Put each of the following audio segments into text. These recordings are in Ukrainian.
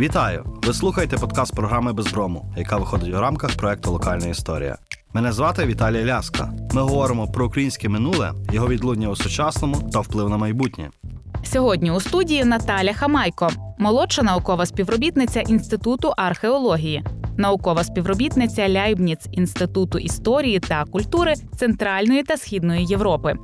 Вітаю! Ви слухаєте подкаст програми Безброму, яка виходить у рамках проекту Локальна історія. Мене звати Віталій Ляска. Ми говоримо про українське минуле, його відлуння у сучасному та вплив на майбутнє. Сьогодні у студії Наталя Хамайко, молодша наукова співробітниця Інституту археології, наукова співробітниця Ляйбніц Інституту історії та культури Центральної та Східної Європи.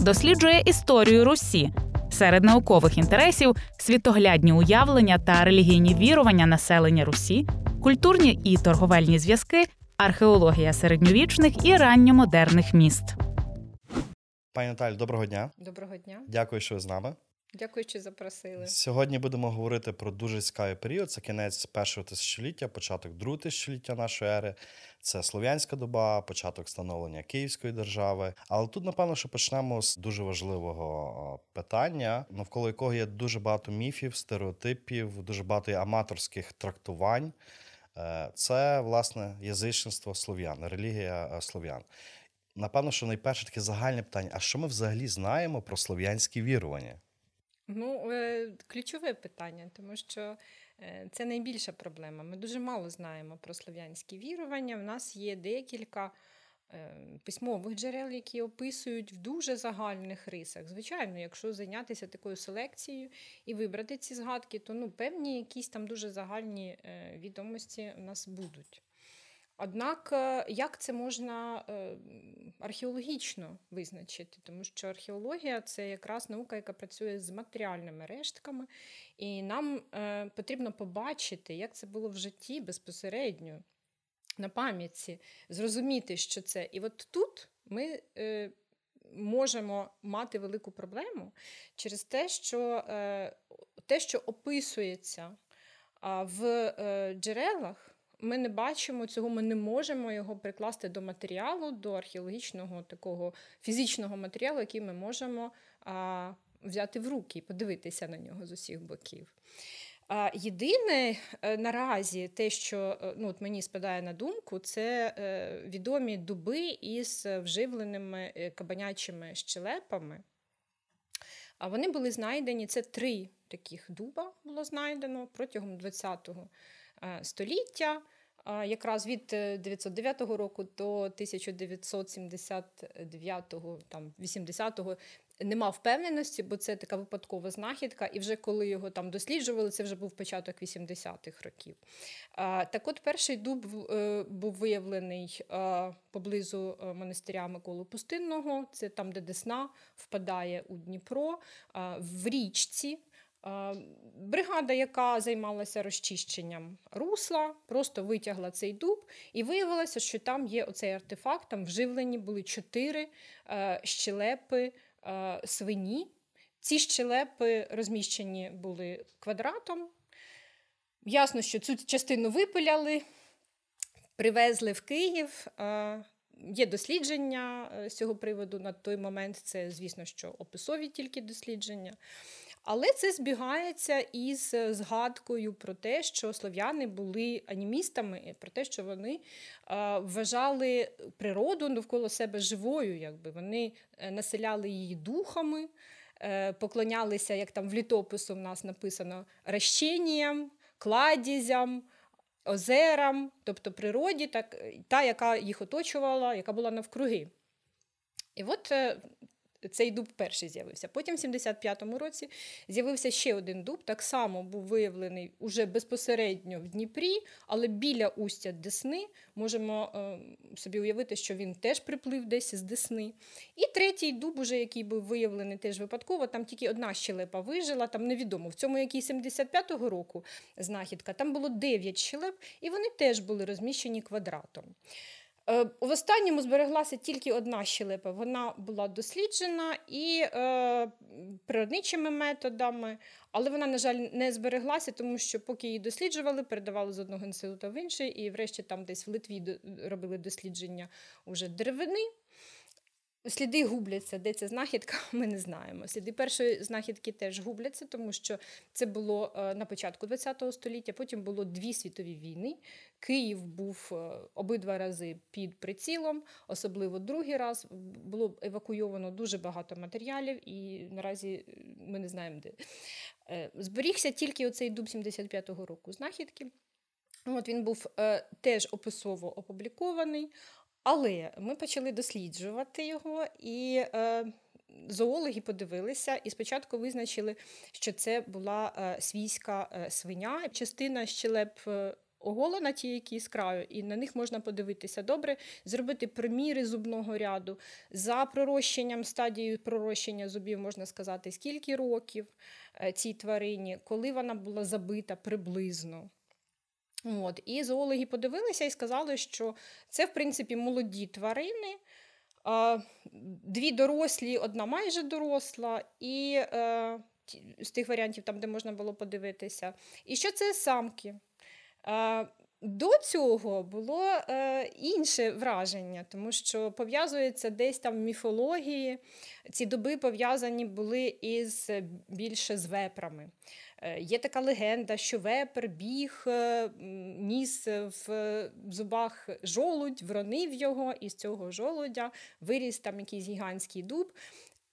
Досліджує історію Русі. Серед наукових інтересів світоглядні уявлення та релігійні вірування населення Русі, культурні і торговельні зв'язки, археологія середньовічних і ранньомодерних міст. Пані Наталь, доброго дня. Доброго дня. Дякую, що ви з нами. Дякую, що запросили. Сьогодні будемо говорити про дуже цікавий період. Це кінець першого тисячоліття, початок другого тисячоліття нашої ери. Це слов'янська доба, початок становлення Київської держави. Але тут, напевно, що почнемо з дуже важливого питання, навколо якого є дуже багато міфів, стереотипів, дуже багато аматорських трактувань. Е, це власне язичництво слов'ян, релігія е, слов'ян. Напевно, що найперше таке загальне питання: а що ми взагалі знаємо про слов'янські вірування? Ну, е, ключове питання, тому що це найбільша проблема. Ми дуже мало знаємо про слов'янські вірування. У нас є декілька е, письмових джерел, які описують в дуже загальних рисах. Звичайно, якщо зайнятися такою селекцією і вибрати ці згадки, то ну, певні якісь там дуже загальні відомості у нас будуть. Однак, е, як це можна е, археологічно визначити? Тому що археологія це якраз наука, яка працює з матеріальними рештками, і нам е, потрібно побачити, як це було в житті безпосередньо на пам'ятці, зрозуміти, що це. І от тут ми можемо мати велику проблему через те, що те, що описується в джерелах ми не бачимо цього, ми не можемо його прикласти до матеріалу, до археологічного такого фізичного матеріалу, який ми можемо а, взяти в руки і подивитися на нього з усіх боків. А, Єдине е, наразі те, що е, ну, от мені спадає на думку, це е, відомі дуби із вживленими кабанячими щелепами. А вони були знайдені, це три таких дуба було знайдено протягом ХХ століття якраз від 909 е, року до 1979 там 80-го не мав впевненості, бо це така випадкова знахідка. І вже коли його там досліджували, це вже був початок 80-х років. Так от перший дуб е, був виявлений поблизу е, монастиря Миколи Пустинного, це там, де Десна впадає у Дніпро, в річці. Бригада, яка займалася розчищенням русла, просто витягла цей дуб, і виявилося, що там є оцей артефакт, там вживлені були чотири е, щелепи е, свині. Ці щелепи розміщені були квадратом. Ясно, що цю частину випиляли, привезли в Київ. Е, є дослідження з цього приводу на той момент. Це, звісно, що описові тільки дослідження. Але це збігається із е, згадкою про те, що слов'яни були анімістами, про те, що вони вважали природу довкола себе живою, якби вони е, населяли її духами, е, поклонялися, як там в літопису в нас написано, ращенням, кладізям. Озерам, тобто природі, так, та, яка їх оточувала, яка була навкруги. І от цей дуб перший з'явився. Потім, в 75-му році, з'явився ще один дуб, так само був виявлений уже безпосередньо в Дніпрі, але біля устя Десни можемо е, собі уявити, що він теж приплив десь з Десни. І третій дуб, уже, який був виявлений теж випадково, там тільки одна щелепа вижила, там невідомо. В цьому, який 75-го року знахідка, там було 9 щелеп, і вони теж були розміщені квадратом. Е, в останньому збереглася тільки одна щелепа. Вона була досліджена і е, природничими методами, але вона, на жаль, не збереглася, тому що поки її досліджували, передавали з одного інституту в інший, і врешті там десь в Литві робили дослідження уже деревини. Сліди губляться, де ця знахідка, ми не знаємо. Сліди першої знахідки теж губляться, тому що це було е, на початку ХХ століття. Потім було дві світові війни. Київ був е, обидва рази під прицілом, особливо другий раз було евакуйовано дуже багато матеріалів, і наразі ми не знаємо де. Зберігся тільки оцей дуб 75-го року знахідки. От Він був е, теж описово опублікований, але ми почали досліджувати його, і е, зоологи подивилися і спочатку визначили, що це була е, свійська е, свиня, частина щелеп. Е, оголена ті, які з і на них можна подивитися добре, зробити приміри зубного ряду. За пророщенням, стадією пророщення зубів можна сказати, скільки років е, цій тварині, коли вона була забита приблизно. От, І зоологи подивилися і сказали, що це, в принципі, молоді тварини, дві дорослі, одна майже доросла, і е, з тих варіантів, там, де можна було подивитися. І що це самки. До цього було е, інше враження, тому що пов'язується десь там в міфології. Ці доби пов'язані були із більше з вепрами. Е, є така легенда, що вепр біг, е, ніс в зубах жолудь, вронив його, і з цього жолудя виріс там якийсь гігантський дуб,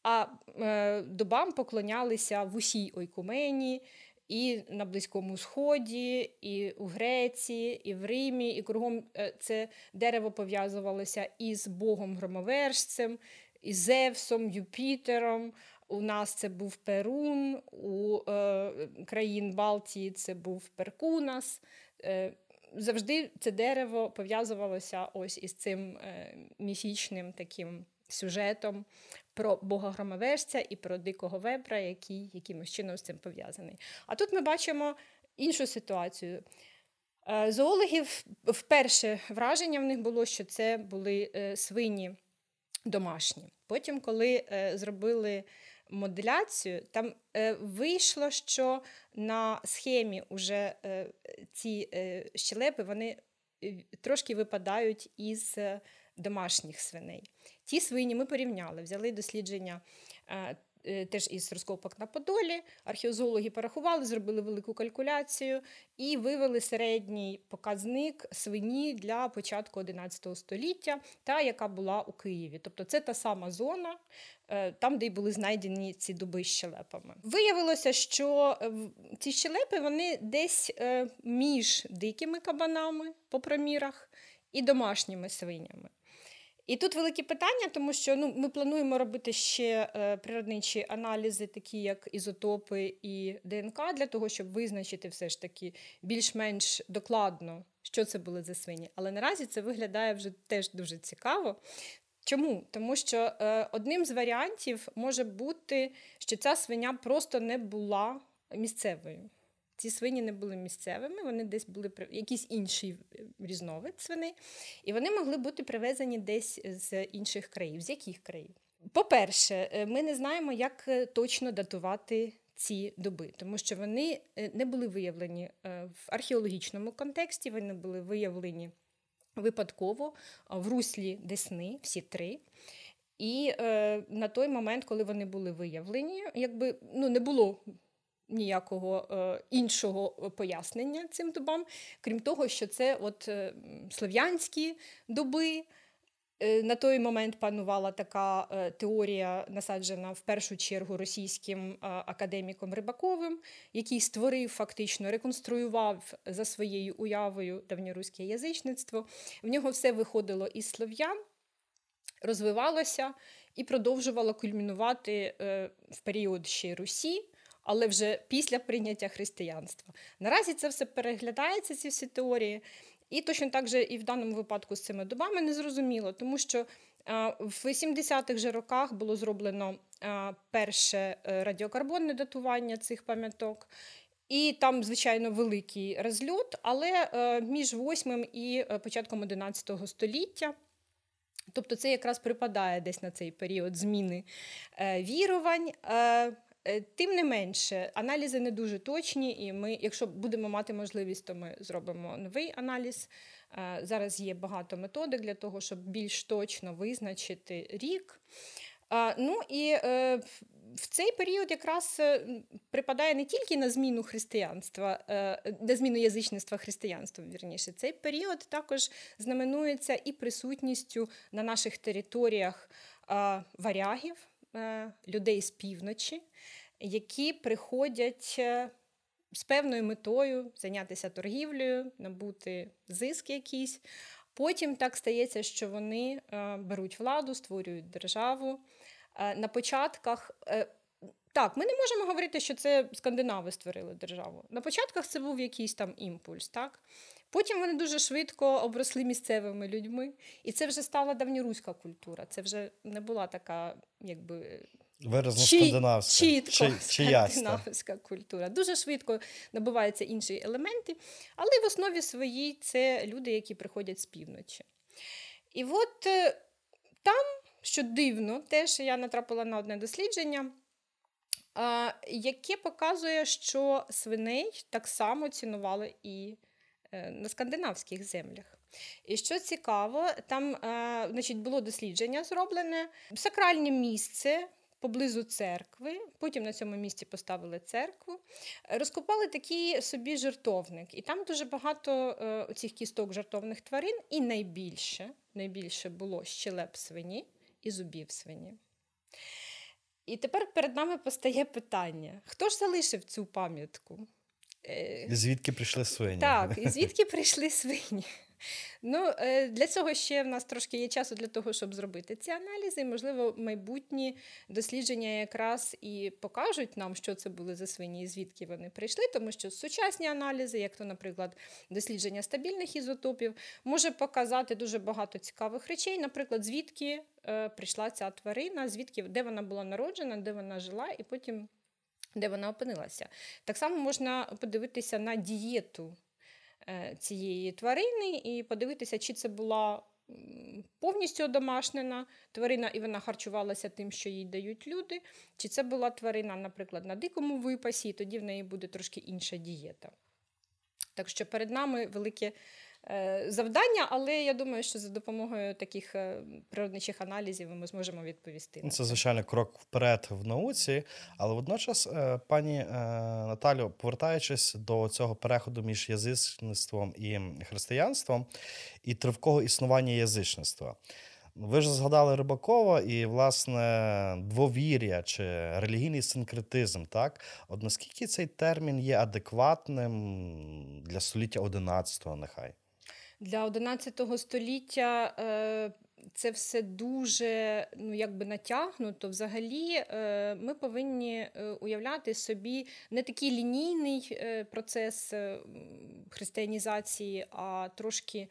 а е, дубам поклонялися в усій ойкумені. І на Близькому Сході, і у Греції, і в Римі, і кругом це дерево пов'язувалося із Богом Громовержцем, із Зевсом, Юпітером. У нас це був Перун, у е, країн Балтії це був Перкунас. Е, Завжди це дерево пов'язувалося ось із цим е, міфічним таким сюжетом про бога громовежця і про дикого вебра, який якимось чином з цим пов'язаний. А тут ми бачимо іншу ситуацію. Е, зоологів вперше враження в них було, що це були е, свині домашні. Потім, коли е, зробили моделяцію, там е, вийшло, що на схемі уже е, ці е, щелепи вони е, трошки випадають із е, домашніх свиней. Ті свині ми порівняли, взяли дослідження. Е, теж із розкопок на Подолі. Археозологи порахували, зробили велику калькуляцію і вивели середній показник свині для початку 11 століття, та яка була у Києві. Тобто це та сама зона, е, там, де й були знайдені ці дуби з щелепами. Виявилося, що е, ці щелепи вони десь між дикими кабанами по промірах і домашніми свинями. І тут великі питання, тому що ну, ми плануємо робити ще е, природничі аналізи, такі як ізотопи і ДНК, для того, щоб визначити все ж таки більш-менш докладно, що це були за свині. Але наразі це виглядає вже теж дуже цікаво. Чому? Тому що е, одним з варіантів може бути, що ця свиня просто не була місцевою. Ці свині не були місцевими, вони десь були якийсь інший е, різновид свиней, і вони могли бути привезені десь з інших країв. З яких країв? По-перше, е, ми не знаємо, як е, точно датувати ці доби, тому що вони не були виявлені в археологічному контексті, вони були виявлені випадково в руслі Десни, всі три. І е, на той момент, коли вони були виявлені, якби ну не було ніякого е, іншого пояснення цим добам, крім того, що це от е, слов'янські доби. Е, на той момент панувала така е, теорія, насаджена в першу чергу російським е, академіком Рибаковим, який створив фактично, реконструював за своєю уявою давньоруське язичництво. В нього все виходило із слов'ян, розвивалося і продовжувало кульмінувати в період ще Русі але вже після прийняття християнства. Наразі це все переглядається, ці всі теорії. І точно так же і в даному випадку з цими добами не зрозуміло, тому що в 70-х же роках було зроблено перше е, радіокарбонне датування цих пам'яток. І там, звичайно, великий розльот, але е, між 8 і е, початком 11 століття. Тобто це якраз припадає десь на цей період зміни вірувань. Е, тим не менше, аналізи не дуже точні, і ми, якщо будемо мати можливість, то ми зробимо новий аналіз. Е, зараз є багато методик для того, щоб більш точно визначити рік. Ну і в цей період якраз припадає не тільки на зміну християнства, на зміну язичництва християнством, вірніше, цей період також знаменується і присутністю на наших територіях варягів, людей з півночі, які приходять е, з певною метою зайнятися торгівлею, набути зиск якийсь. Потім так стається, що вони е, беруть владу, створюють державу. Е, на початках. Так, ми не можемо говорити, що це скандинави створили державу. На початках це був якийсь там імпульс. так? Потім вони дуже швидко обросли місцевими людьми, і це вже стала давньоруська культура. Це вже не була така, якби Виразно скандинавська. Чітко чи, скандинавська культура. Дуже швидко набуваються інші елементи, але в основі своїй це люди, які приходять з півночі. І от е, там, що дивно, теж я натрапила на одне дослідження, яке показує, що свиней так само цінували і на скандинавських землях. І що цікаво, там е, значить, було дослідження зроблене, сакральне місце поблизу церкви. Потім на цьому місці поставили церкву, розкопали такий собі жертовник. І там дуже багато е, цих кісток жертовних тварин, і найбільше найбільше було щелеп свині і зубів свині. І тепер перед нами постає питання: хто ж залишив цю пам'ятку? Е, звідки прийшли свині? Так, і звідки прийшли свині? Ну, е, Для цього ще в нас трошки є часу для того, щоб зробити ці аналізи. можливо, майбутні дослідження якраз і покажуть нам, що це були за свині і звідки вони прийшли, тому що сучасні аналізи, як то, наприклад, дослідження стабільних ізотопів, може показати дуже багато цікавих речей, наприклад, звідки е, прийшла ця тварина, звідки де вона була народжена, де вона жила, і потім де вона опинилася. Так само можна подивитися на дієту Е, цієї тварини і подивитися, чи це була повністю одомашнена тварина, і вона харчувалася тим, що їй дають люди, чи це була тварина, наприклад, на дикому випасі, і тоді в неї буде трошки інша дієта. Так що перед нами велике завдання, але я думаю, що за допомогою таких е, природничих аналізів ми зможемо відповісти. Це, звичайно, крок вперед в науці, але водночас, е, пані Наталю, повертаючись до цього переходу між язичництвом і християнством і тривкого існування язичництва. Ви ж згадали Рибакова і, власне, двовір'я чи релігійний синкретизм, так? От наскільки цей термін є адекватним для століття 11-го, нехай? Для 11 століття е, це все дуже ну, якби натягнуто. Взагалі, е, ми повинні е, уявляти собі не такий лінійний процес християнізації, а трошки.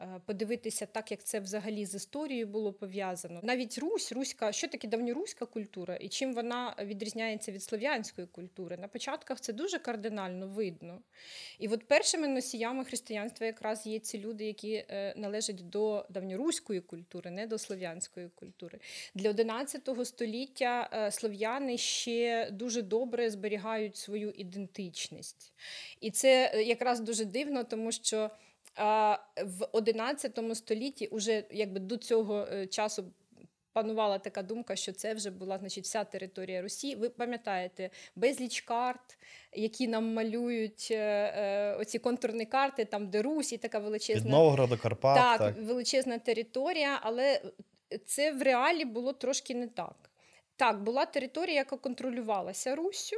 Е, подивитися так, як це взагалі з історією було пов'язано. Навіть Русь, Руська, що таке давньоруська культура і чим вона відрізняється від слов'янської культури. На початках це дуже кардинально видно. І от першими носіями християнства якраз є ці люди, які е, належать до давньоруської культури, не до слов'янської культури. Для 11 століття е, слов'яни ще дуже добре зберігають свою ідентичність. І це якраз дуже дивно, тому що в 11 столітті уже якби до цього е, часу. Панувала така думка, що це вже була значить, вся територія Русі. Ви пам'ятаєте безліч карт, які нам малюють е, е, оці контурні карти, там де Русі, така величезна Від Новгорода, Карпат. Так, так, величезна територія, але це в реалі було трошки не так. Так, була територія, яка контролювалася Руссю,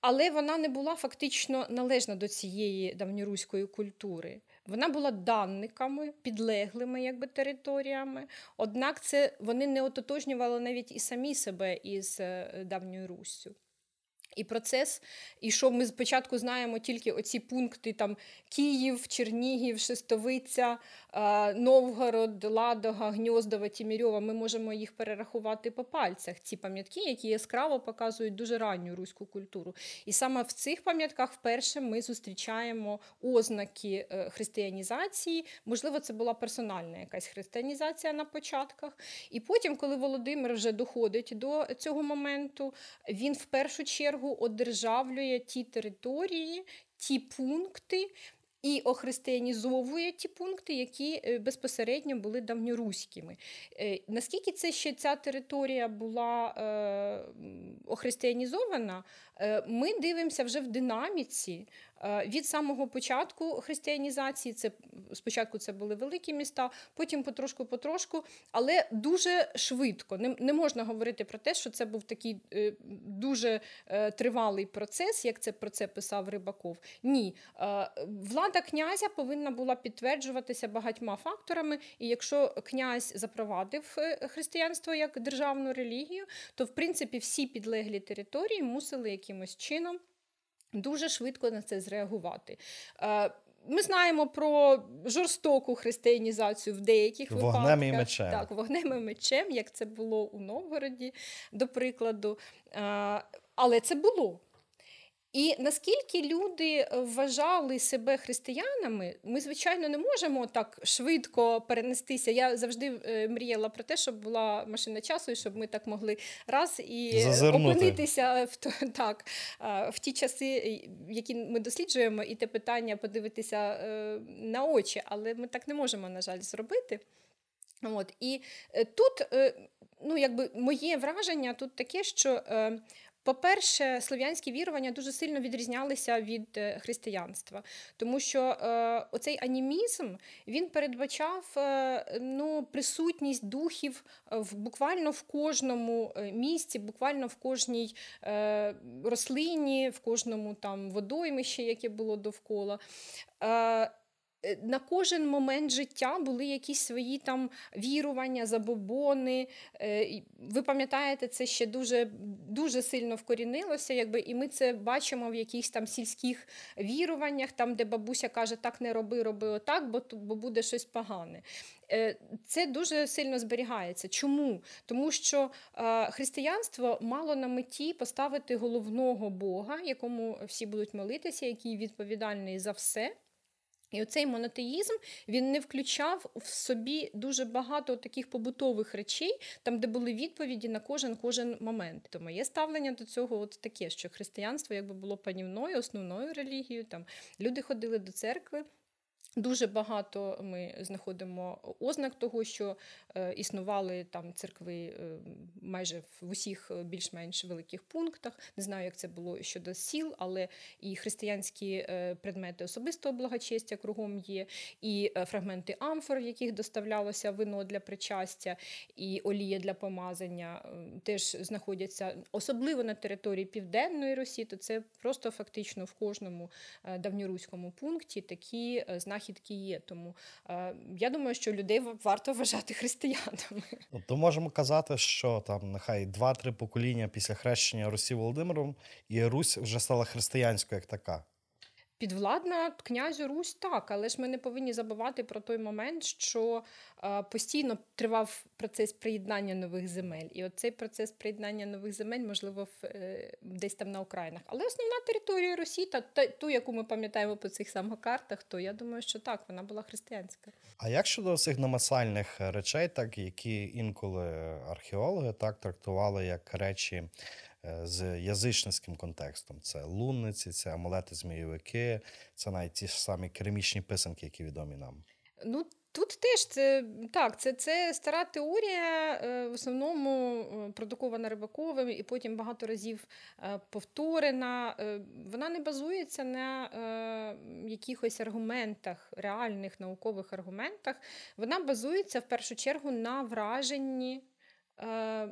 але вона не була фактично належна до цієї давньоруської культури. Вона була данниками, підлеглими якби, територіями, однак це вони не ототожнювали навіть і самі себе із е, давньою Руссю. І процес, і що ми спочатку знаємо тільки оці пункти: там Київ, Чернігів, Шестовиця, Новгород, Ладога, Гньоздова, Тімірьова. Ми можемо їх перерахувати по пальцях. Ці пам'ятки, які яскраво показують дуже ранню руську культуру. І саме в цих пам'ятках вперше ми зустрічаємо ознаки е, християнізації. Можливо, це була персональна якась християнізація на початках. І потім, коли Володимир вже доходить до цього моменту, він в першу чергу одержавлює ті території, ті пункти. І охристиянізовує ті пункти, які е, безпосередньо були давньоруськими. Е, наскільки це ще ця територія була е, охристиянізована, ми дивимося вже в динаміці Е, від самого початку християнізації, це спочатку це були великі міста, потім потрошку-потрошку, але дуже швидко. Не, не можна говорити про те, що це був такий е, дуже е, тривалий процес, як це про це писав Рибаков. Ні, влада князя повинна була підтверджуватися багатьма факторами, і якщо князь запровадив християнство як державну релігію, то в принципі всі підлеглі території мусили якимось чином дуже швидко на це зреагувати. Е, ми знаємо про жорстоку християнізацію в деяких вогнем випадках. і мечем. Так, вогнем і мечем, як це було у Новгороді, до прикладу. Е, але це було. І наскільки люди е, вважали себе християнами, ми, звичайно, не можемо так швидко перенестися. Я завжди е, мріяла про те, щоб була машина часу, і щоб ми так могли раз і Зазирнути. опинитися в так, в ті часи, які ми досліджуємо, і те питання подивитися е, на очі, але ми так не можемо, на жаль, зробити. От. І тут, ну, якби моє враження тут таке, що по-перше, слов'янські вірування дуже сильно відрізнялися від е, християнства, тому що е, оцей анімізм він передбачав е, ну, присутність духів в буквально в кожному е, місці, буквально в кожній е, рослині, в кожному там водоймищі, яке було довкола. Е, на кожен момент життя були якісь свої там вірування, забобони. Е, ви пам'ятаєте, це ще дуже дуже сильно вкорінилося, якби, і ми це бачимо в якихось там сільських віруваннях, там, де бабуся каже, так не роби, роби отак, бо бо буде щось погане. Е, це дуже сильно зберігається. Чому? Тому що християнство мало на меті поставити головного Бога, якому всі будуть молитися, який відповідальний за все. І оцей монотеїзм він не включав в собі дуже багато таких побутових речей, там, де були відповіді на кожен кожен момент. То моє ставлення до цього от таке, що християнство якби було панівною, основною релігією. Там люди ходили до церкви. Дуже багато ми знаходимо ознак того, що е, існували там церкви е, майже в усіх е, більш-менш великих пунктах. Не знаю, як це було щодо сіл, але і християнські предмети особистого благочестя кругом є, і фрагменти амфор, в яких доставлялося вино для причастя, і олія для помазання, теж знаходяться особливо на території Південної Росії, то це просто фактично в кожному давньоруському пункті такі знахідки знахідки є. Тому е, я думаю, що людей варто вважати християнами. То можемо казати, що там нехай два-три покоління після хрещення Русі Володимиром, і Русь вже стала християнською як така. Підвладна князю Русь так, але ж ми не повинні забувати про той момент, що е, постійно тривав процес приєднання нових земель. І оцей процес приєднання нових земель, можливо, в, е, десь там на Українах. Але основна територія Росії, та, та ту, яку ми пам'ятаємо по цих самих картах, то я думаю, що так, вона була християнська. А як щодо цих намасальних речей, так які інколи археологи так трактували як речі. Е, з язичницьким контекстом. Це лунниці, це амулети змійовики, це навіть ті ж самі керамічні писанки, які відомі нам. Ну, Тут теж це так, це це стара теорія, е, в основному е, продукована Рибаковим і потім багато разів повторена. Вона не базується на якихось аргументах, реальних наукових аргументах. Вона базується в першу чергу на враженні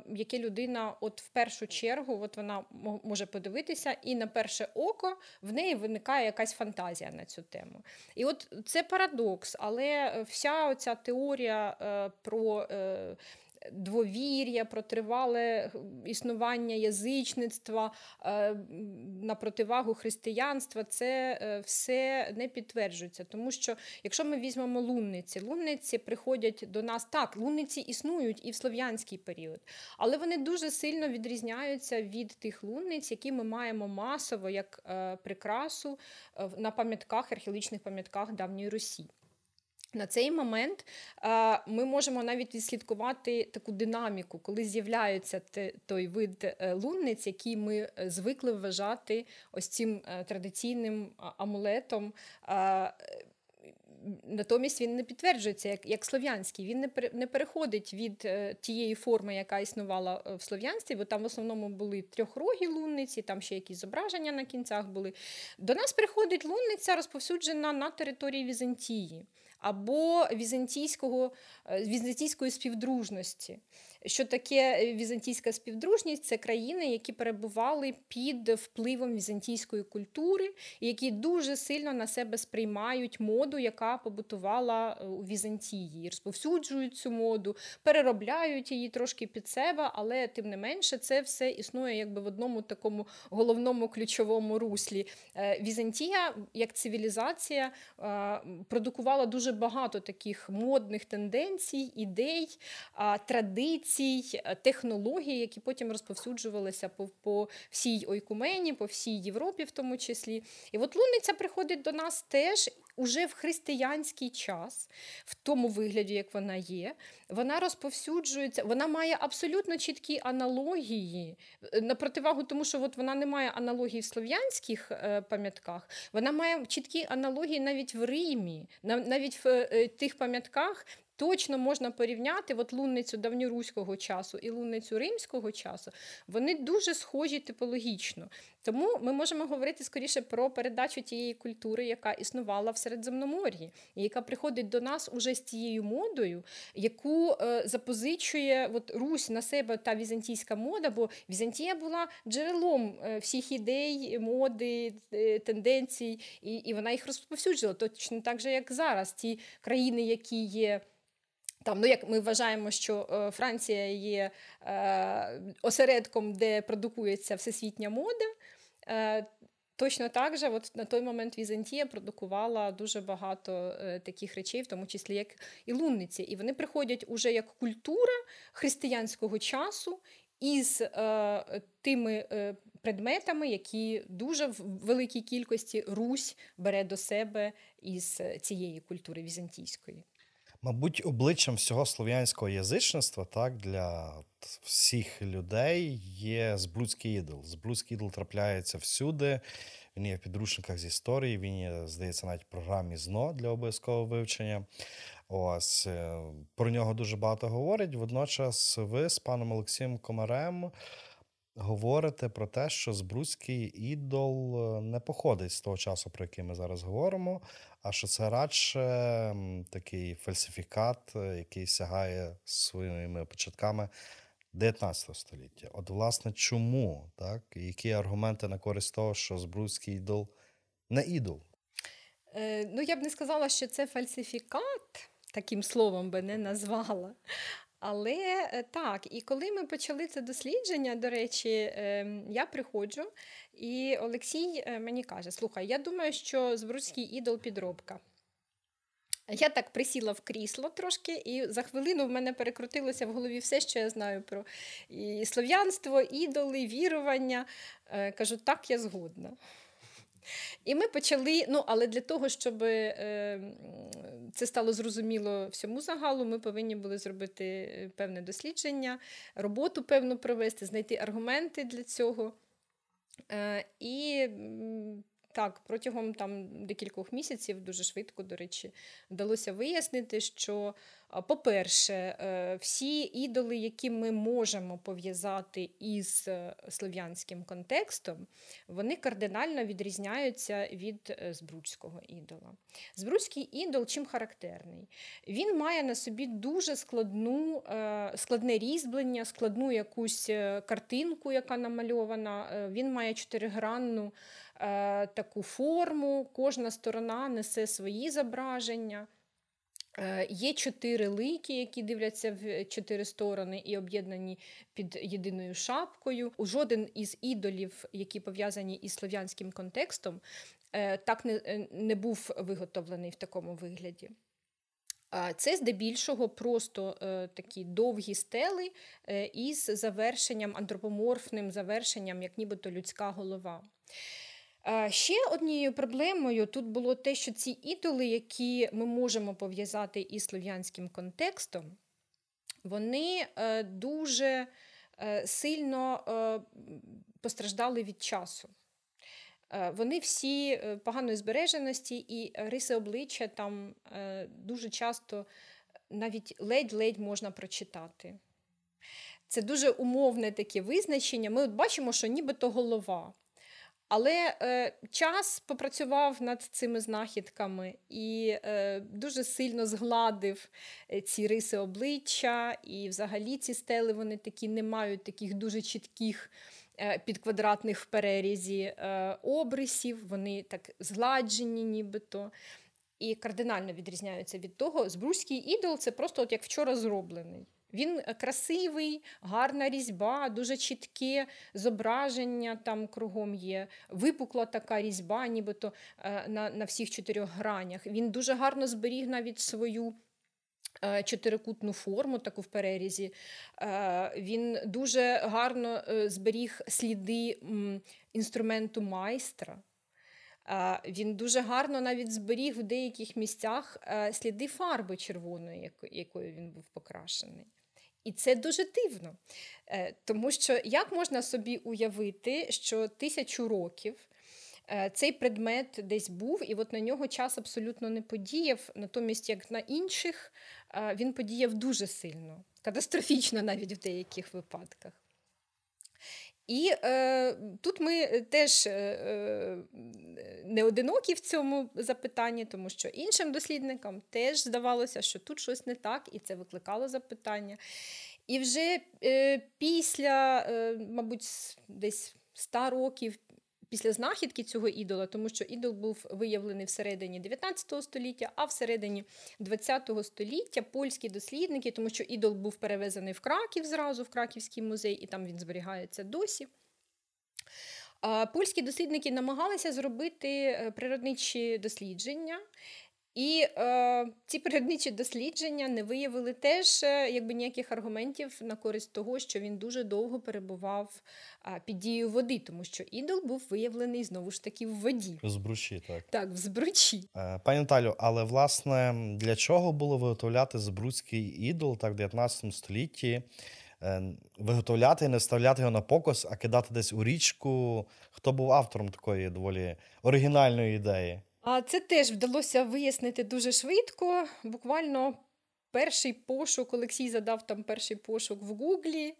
яке людина, от в першу чергу, от вона може подивитися, і на перше око в неї виникає якась фантазія на цю тему. І от це парадокс, але вся оця теорія е, про. Двовір'я, про тривале існування язичництва е, на противагу християнства, це е, все не підтверджується. Тому що, якщо ми візьмемо лунниці, лунниці приходять до нас так, лунниці існують і в слов'янський період, але вони дуже сильно відрізняються від тих лунниць, які ми маємо масово як е, прикрасу на пам'ятках, археологічних пам'ятках давньої Русі. На цей момент е, ми можемо навіть відслідкувати таку динаміку, коли з'являється той вид е, лунниць, який ми е, звикли вважати ось цим традиційним амулетом. Натомість він не підтверджується як як слов'янський. Він не не переходить від е, тієї форми, яка існувала в слов'янстві, бо там в основному були трьохрогі лунниці, там ще якісь зображення на кінцях були. До нас приходить лунниця, розповсюджена на території Візантії або візантійського, е, візантійської співдружності. Що таке візантійська співдружність? Це країни, які перебували під впливом візантійської культури, і які дуже сильно на себе сприймають моду, яка побутувала е, у Візантії, розповсюджують цю моду, переробляють її трошки під себе, але тим не менше це все існує якби в одному такому головному ключовому руслі. Е, Візантія як цивілізація продукувала дуже багато таких модних тенденцій, ідей, традицій, технологій, які потім розповсюджувалися по, по всій Ойкумені, по всій Європі, в тому числі. І от лунниця приходить до нас теж уже в християнський час, в тому вигляді, як вона є, вона розповсюджується, вона має абсолютно чіткі аналогії. Е, на противагу тому, що от вона не має аналогії в слов'янських е, пам'ятках, вона має чіткі аналогії навіть в Римі, навіть в е, тих пам'ятках, точно можна порівняти от лунницю давньоруського часу і лунницю римського часу, вони дуже схожі типологічно. Тому ми можемо говорити скоріше про передачу тієї культури, яка існувала в Середземномор'ї, і яка приходить до нас уже з тією модою, яку е, запозичує от, Русь на себе та візантійська мода, бо Візантія була джерелом е, всіх ідей, моди, е, тенденцій, і, і вона їх розповсюджувала. Точно так же, як зараз, ті країни, які є. Там, ну як ми вважаємо, що е, Франція є е, осередком, де продукується всесвітня мода. Е, Точно так же, от на той момент Візантія продукувала дуже багато е, таких речей, в тому числі як і лунниці. І вони приходять уже як культура християнського часу із е, тими е, предметами, які дуже в великій кількості Русь бере до себе із е, цієї культури візантійської. Мабуть, обличчям всього слов'янського язичництва, так, для всіх людей є збрудський ідол. Збрудський ідол трапляється всюди. Він є в підручниках з історії, він є, здається, навіть в програмі ЗНО для обов'язкового вивчення. Ось е, про нього дуже багато говорять. Водночас, ви з паном Олексієм Комарем говорите про те, що Збрузький ідол е, не походить з того часу, про який ми зараз говоримо, а що це радше такий фальсифікат, е, який сягає своїми початками 19 століття. От, власне, чому? так? Які аргументи на користь того, що Збрузький ідол не ідол? Е, ну, я б не сказала, що це фальсифікат, таким словом би не назвала. Але е, так, і коли ми почали це дослідження, до речі, ем, я приходжу, і Олексій е, мені каже: Слухай, я думаю, що Збрудський ідол підробка. Я так присіла в крісло трошки, і за хвилину в мене перекрутилося в голові все, що я знаю про і слов'янство, ідоли, вірування. Е, кажу, так, я згодна. І ми почали, ну але для того, щоб е, це стало зрозуміло всьому загалу, ми повинні були зробити певне дослідження, роботу певну провести, знайти аргументи для цього. І так, протягом там декількох місяців, дуже швидко, до речі, вдалося вияснити, що по-перше, е, всі ідоли, які ми можемо пов'язати із е, слов'янським контекстом, вони кардинально відрізняються від е, збруцького ідола. Збруцький ідол чим характерний? Він має на собі дуже складну, складне різьблення, складну якусь картинку, яка намальована. Він має чотиригранну таку форму, кожна сторона несе свої зображення. Е, Є чотири лики, які дивляться в чотири сторони і об'єднані під єдиною шапкою. У жоден із ідолів, які пов'язані із слов'янським контекстом, е, так не, е, не був виготовлений в такому вигляді. Це здебільшого просто е, такі довгі стели е, із завершенням, антропоморфним завершенням, як нібито людська голова. Е, Ще однією проблемою тут було те, що ці ідоли, які ми можемо пов'язати із слов'янським контекстом, вони е, дуже е, сильно постраждали від часу. Вони всі поганої збереженості, і риси обличчя там дуже часто навіть ледь-ледь можна прочитати. Це дуже умовне таке визначення. Ми от бачимо, що нібито голова. Але е, час попрацював над цими знахідками і е, дуже сильно згладив е, ці риси обличчя, і взагалі ці стели вони такі не мають таких дуже чітких е, підквадратних в перерізі е, обрисів, вони так згладжені, нібито. І кардинально відрізняються від того. Збруський ідол це просто от як вчора зроблений. Він е, красивий, гарна різьба, дуже чітке зображення там кругом є. Випукла така різьба, нібито е, на, на всіх чотирьох гранях. Він дуже гарно зберіг навіть свою. е, Чотирикутну форму, таку в перерізі. Він дуже гарно зберіг сліди інструменту майстра. Він дуже гарно навіть зберіг в деяких місцях сліди фарби червоної, якою він був покрашений. І це дуже дивно, Е, тому що як можна собі уявити, що тисячу років е, цей предмет десь був, і от на нього час абсолютно не подіяв, натомість, як на інших, е, він подіяв дуже сильно, катастрофічно навіть в деяких випадках. І е, тут ми теж е, е, не одинокі в цьому запитанні, тому що іншим дослідникам теж здавалося, що тут щось не так, і це викликало запитання. І вже е, після, е, мабуть, десь 100 років після знахідки цього ідола, тому що ідол був виявлений всередині 19 століття, а всередині 20 століття польські дослідники, тому що ідол був перевезений в Краків зразу, в Краківський музей, і там він зберігається досі. Польські дослідники намагалися зробити е, природничі дослідження, і е, ці природничі дослідження не виявили теж е, якби ніяких аргументів на користь того, що він дуже довго перебував а, під дією води, тому що ідол був виявлений знову ж таки в воді. З бруші, так. Так, в збручі. Е, Пані Наталю, але власне для чого було виготовляти збруцький ідол так в 19 столітті? Е, Виготовляти і не вставляти його на покос, а кидати десь у річку. Хто був автором такої доволі оригінальної ідеї? А це теж вдалося вияснити дуже швидко. Буквально перший пошук, Олексій задав там перший пошук в Гуглі,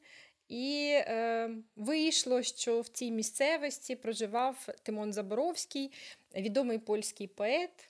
і е, вийшло, що в цій місцевості проживав Тимон Заборовський, відомий польський поет,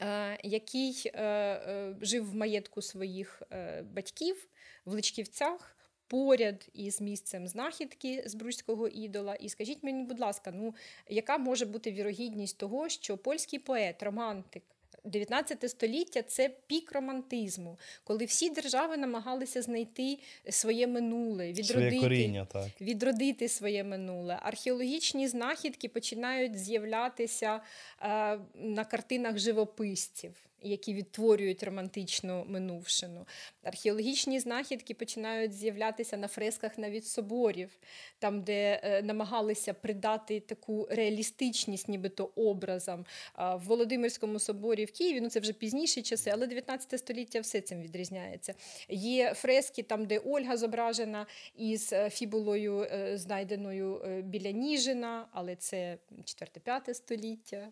е, який е, е, жив в маєтку своїх батьків в Личківцях. Поряд із місцем знахідки збруського ідола. І скажіть мені, будь ласка, ну яка може бути вірогідність того, що польський поет, романтик 19 століття це пік романтизму, коли всі держави намагалися знайти своє минуле, Своє відродити, коріння, так. відродити своє минуле. Археологічні знахідки починають з'являтися е, на картинах живописців. Які відтворюють романтичну минувшину. Археологічні знахідки починають з'являтися на фресках навіть соборів, там, де е, намагалися придати таку реалістичність, нібито образам. А в Володимирському соборі в Києві, ну це вже пізніші часи, але 19 століття все цим відрізняється. Є фрески, там, де Ольга зображена із е, фібулою, е, знайденою біля Ніжина, але це 4-5 століття.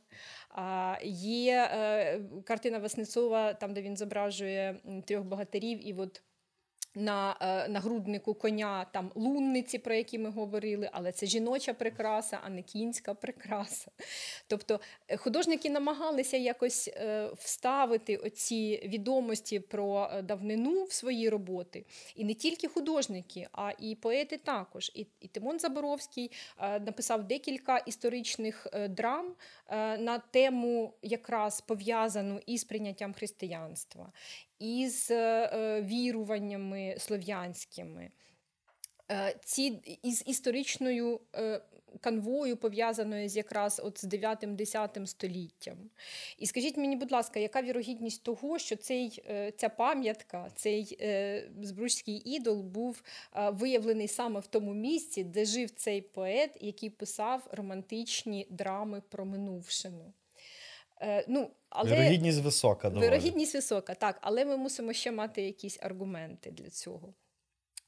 Є е, Васнецова, там, де він зображує трьох богатирів, і от на е, нагруднику коня там лунниці, про які ми говорили, але це жіноча прикраса, а не кінська прикраса. Тобто е, художники намагалися якось е, вставити оці відомості про давнину в свої роботи. І не тільки художники, а і поети також. І, і Тимон Заборовський написав декілька історичних драм на тему якраз пов'язану із прийняттям християнства, із е, віруваннями слов'янськими. Е, Ці із історичною е, канвою, пов'язаною з якраз от з 9-10 століттям. І скажіть мені, будь ласка, яка вірогідність того, що цей, е, ця пам'ятка, цей збручський ідол був виявлений саме в тому місці, де жив цей поет, який писав романтичні драми про минувшину? Ну, але... Вірогідність висока. доволі. Вирогідність висока, так, але ми мусимо ще мати якісь аргументи для цього.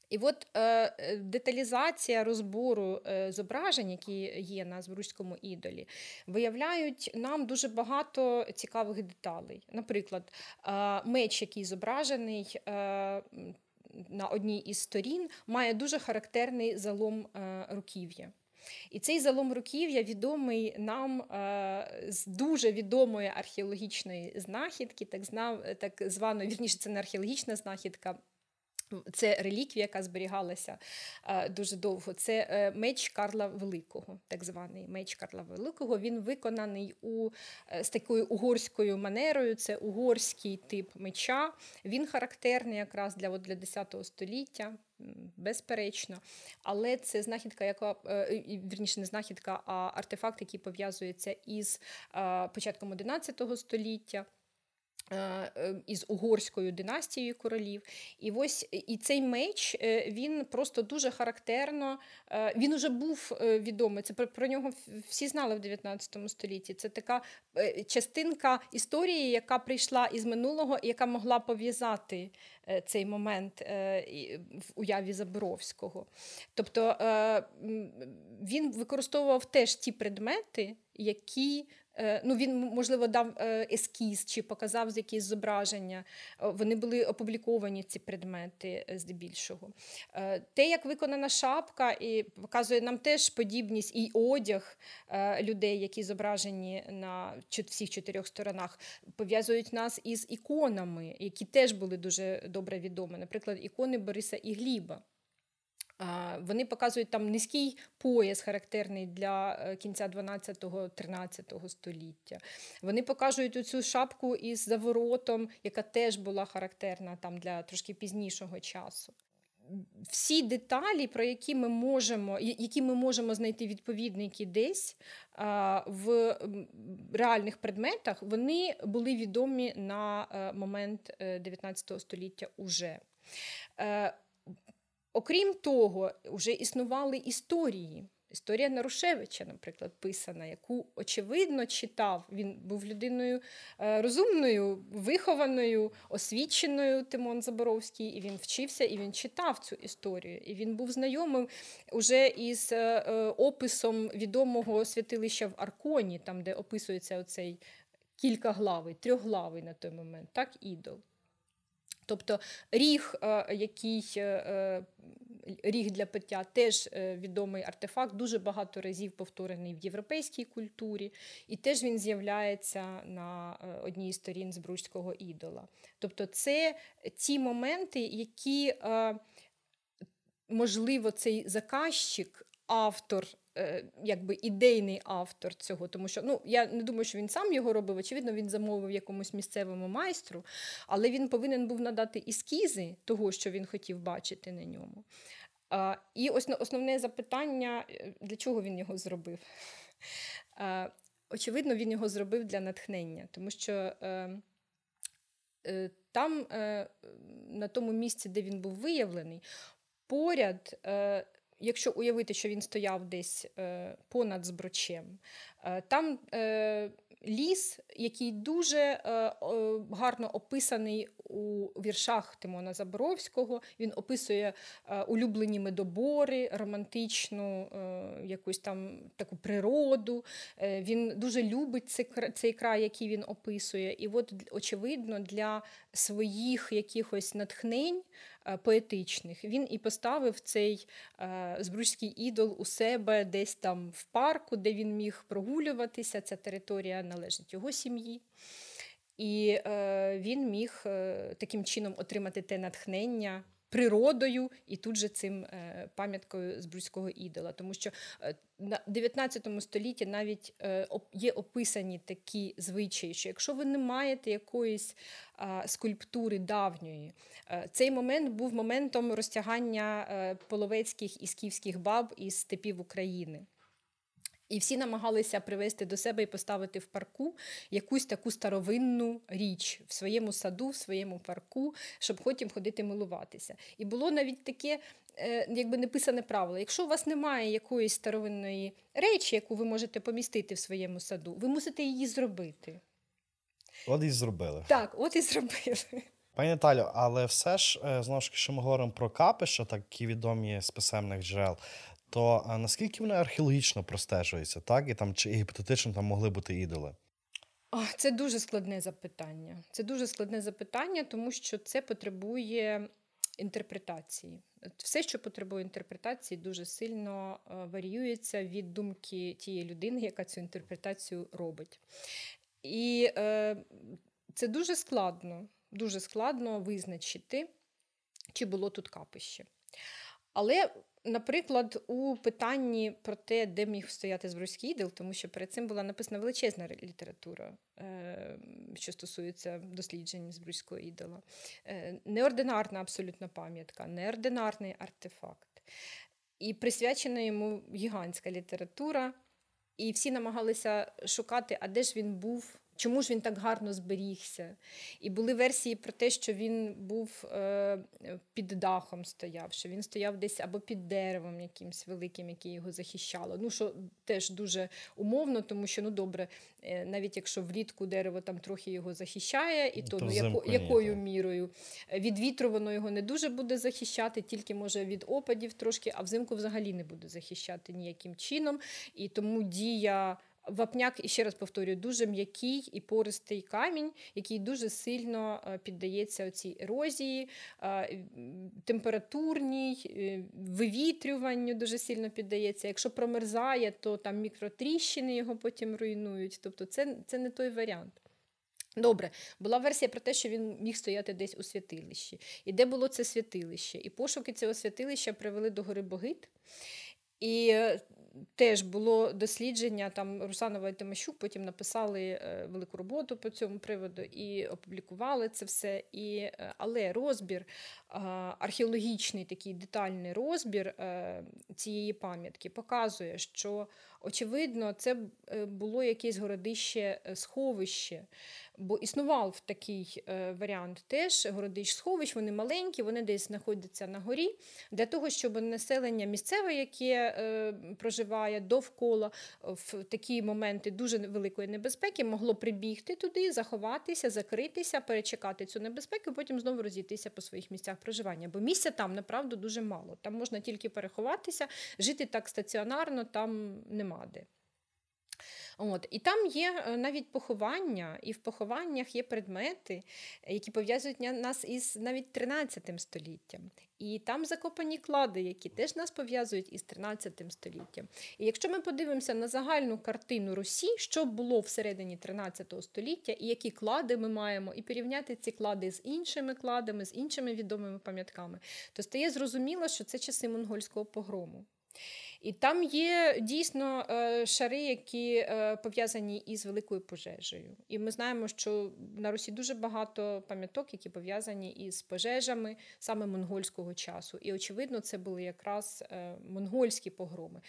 І от е, е, деталізація розбору е, зображень, які є на Збруському ідолі, виявляють нам дуже багато цікавих деталей. Наприклад, е, меч, який зображений. Е, на одній із сторін має дуже характерний залом е, руків'я. І цей залом руків'я відомий нам е, з дуже відомої археологічної знахідки, так, знав, так званої, вірніше, це не археологічна знахідка. Це реліквія, яка зберігалася е, дуже довго. Це е, меч Карла Великого, так званий меч Карла Великого. Він виконаний у, з такою угорською манерою. Це угорський тип меча. Він характерний якраз для, от, для 10 століття. Безперечно, але це знахідка, яка е, вірніше не знахідка, а артефакт, який пов'язується із е, початком 11 століття. Е, е, Із угорською династією королів, і ось і цей меч е, він просто дуже характерно. Він уже був відомий. Це про, про нього всі знали в 19 столітті. Це така частинка історії, яка прийшла із минулого, і яка могла пов'язати цей момент в уяві Заборовського. Тобто він використовував теж ті предмети, які. Е, Ну, він, можливо, дав е, ескіз чи показав якісь зображення. Е, Вони були опубліковані, ці предмети здебільшого. Те, як виконана шапка, і показує нам теж подібність і одяг людей, які зображені на всіх чотирьох сторонах, пов'язують нас із іконами, які теж були дуже добре відомі. Наприклад, ікони Бориса і Гліба. Вони показують там низький пояс, характерний для е, кінця 12-13 століття. Вони покажуть оцю шапку із заворотом, яка теж була характерна там для трошки пізнішого часу. Всі деталі, про які ми можемо, які ми можемо знайти відповідники десь в реальних предметах, вони були відомі на е, момент е, 19 століття уже. Окрім того, вже існували історії. Історія Нарушевича, наприклад, писана, яку очевидно читав. Він був людиною е, розумною, вихованою, освіченою Тимон Заборовський, і він вчився, і він читав цю історію. І він був знайомим уже із е, е, описом відомого святилища в Арконі, там, де описується оцей кількаглавий, трьохглавий на той момент, так, ідол. Тобто ріг, е, який е, е, ріг для пиття, теж відомий артефакт, дуже багато разів повторений в європейській культурі, і теж він з'являється на одній з сторін збруцького ідола. Тобто, це ті моменти, які, можливо, цей заказчик, автор. Е, Якби ідейний автор цього, тому що ну я не думаю, що він сам його робив. Очевидно, він замовив якомусь місцевому майстру, але він повинен був надати ескізи того, що він хотів бачити на ньому. І ось основне запитання, е, для чого він його зробив? Очевидно, він його зробив для натхнення, тому що е, там, на тому місці, де він був виявлений, поряд. Якщо уявити, що він стояв десь е, понад зброчем, е, там е, ліс, який дуже гарно описаний у віршах Тимона Заборовського. Він описує улюблені медобори, романтичну якусь там таку природу. Він дуже любить цей, край, який він описує. І от, очевидно, для своїх якихось натхнень поетичних. Він і поставив цей е, збруський ідол у себе десь там в парку, де він міг прогулюватися. Ця територія належить його сім'ї. І е, він міг е, таким чином отримати те натхнення природою і тут же цим пам'яткою з Бруського ідола. Тому що е, на 19 столітті навіть е, є описані такі звичаї, що якщо ви не маєте якоїсь е, скульптури давньої, е, цей момент був моментом розтягання е, половецьких і скіфських баб із степів України. І всі намагалися привести до себе і поставити в парку якусь таку старовинну річ в своєму саду, в своєму парку, щоб потім ходити милуватися. І було навіть таке, е, якби неписане правило. Якщо у вас немає якоїсь старовинної речі, яку ви можете помістити в своєму саду, ви мусите її зробити. От і зробили. Так, от і зробили. Пані Наталю, але все ж е, знову ж таки, що ми говоримо про капища, такі відомі з писемних джерел. То е, наскільки вони археологічно простежуються, так? І там чи гіпотетично там могли бути ідоли? О, Це дуже складне запитання. Це дуже складне запитання, тому що це потребує інтерпретації. Все, що потребує інтерпретації, дуже сильно е, варіюється від думки тієї людини, яка цю інтерпретацію робить. І е, це дуже складно, дуже складно визначити, чи було тут капище. Але, наприклад, у питанні про те, де міг стояти Збройський ідол, тому що перед цим була написана величезна література, е, що стосується досліджень Збройського ідола. Е, Неординарна абсолютно пам'ятка, неординарний артефакт. І присвячена йому гігантська література. І всі намагалися шукати, а де ж він був, чому ж він так гарно зберігся. І були версії про те, що він був е, під дахом стояв, що він стояв десь або під деревом якимсь великим, яке його захищало. Ну, що теж дуже умовно, тому що ну добре, е, навіть якщо влітку дерево там трохи його захищає, і то, То ну, яко, якою мірою. Від вітру воно його не дуже буде захищати, тільки може від опадів трошки, а взимку взагалі не буде захищати ніяким чином. І тому дія. Вапняк, і ще раз повторюю, дуже м'який і пористий камінь, який дуже сильно е, піддається цій ерозії, е, температурній, е, вивітрюванню дуже сильно піддається. Якщо промерзає, то там мікротріщини його потім руйнують. Тобто це, це не той варіант. Добре, була версія про те, що він міг стояти десь у святилищі. І де було це святилище? І пошуки цього святилища привели до гори Богит. І теж було дослідження, там Русанова і Тимощук потім написали е, велику роботу по цьому приводу і опублікували це все. І, е, але розбір, археологічний такий детальний розбір е, цієї пам'ятки показує, що очевидно це було якесь городище сховище. Бо існував такий е, варіант теж городищ сховищ, вони маленькі, вони десь знаходяться на горі, для того, щоб населення місцеве, яке е, проживає довкола в такі моменти дуже великої небезпеки, могло прибігти туди, заховатися, закритися, перечекати цю небезпеку, потім знову розійтися по своїх місцях проживання. Бо місця там направду дуже мало. Там можна тільки переховатися, жити так стаціонарно там нема де. От. І там є е, навіть поховання, і в похованнях є предмети, які пов'язують нас із навіть 13 століттям. І там закопані клади, які теж нас пов'язують із 13 століттям. І якщо ми подивимося на загальну картину Русі, що було всередині 13 століття, і які клади ми маємо, і порівняти ці клади з іншими кладами, з іншими відомими пам'ятками, то стає зрозуміло, що це часи монгольського погрому. І там є дійсно е, шари, які е, пов'язані із великою пожежею. І ми знаємо, що на Русі дуже багато пам'яток, які пов'язані із пожежами саме монгольського часу. І очевидно, це були якраз е, монгольські погроми.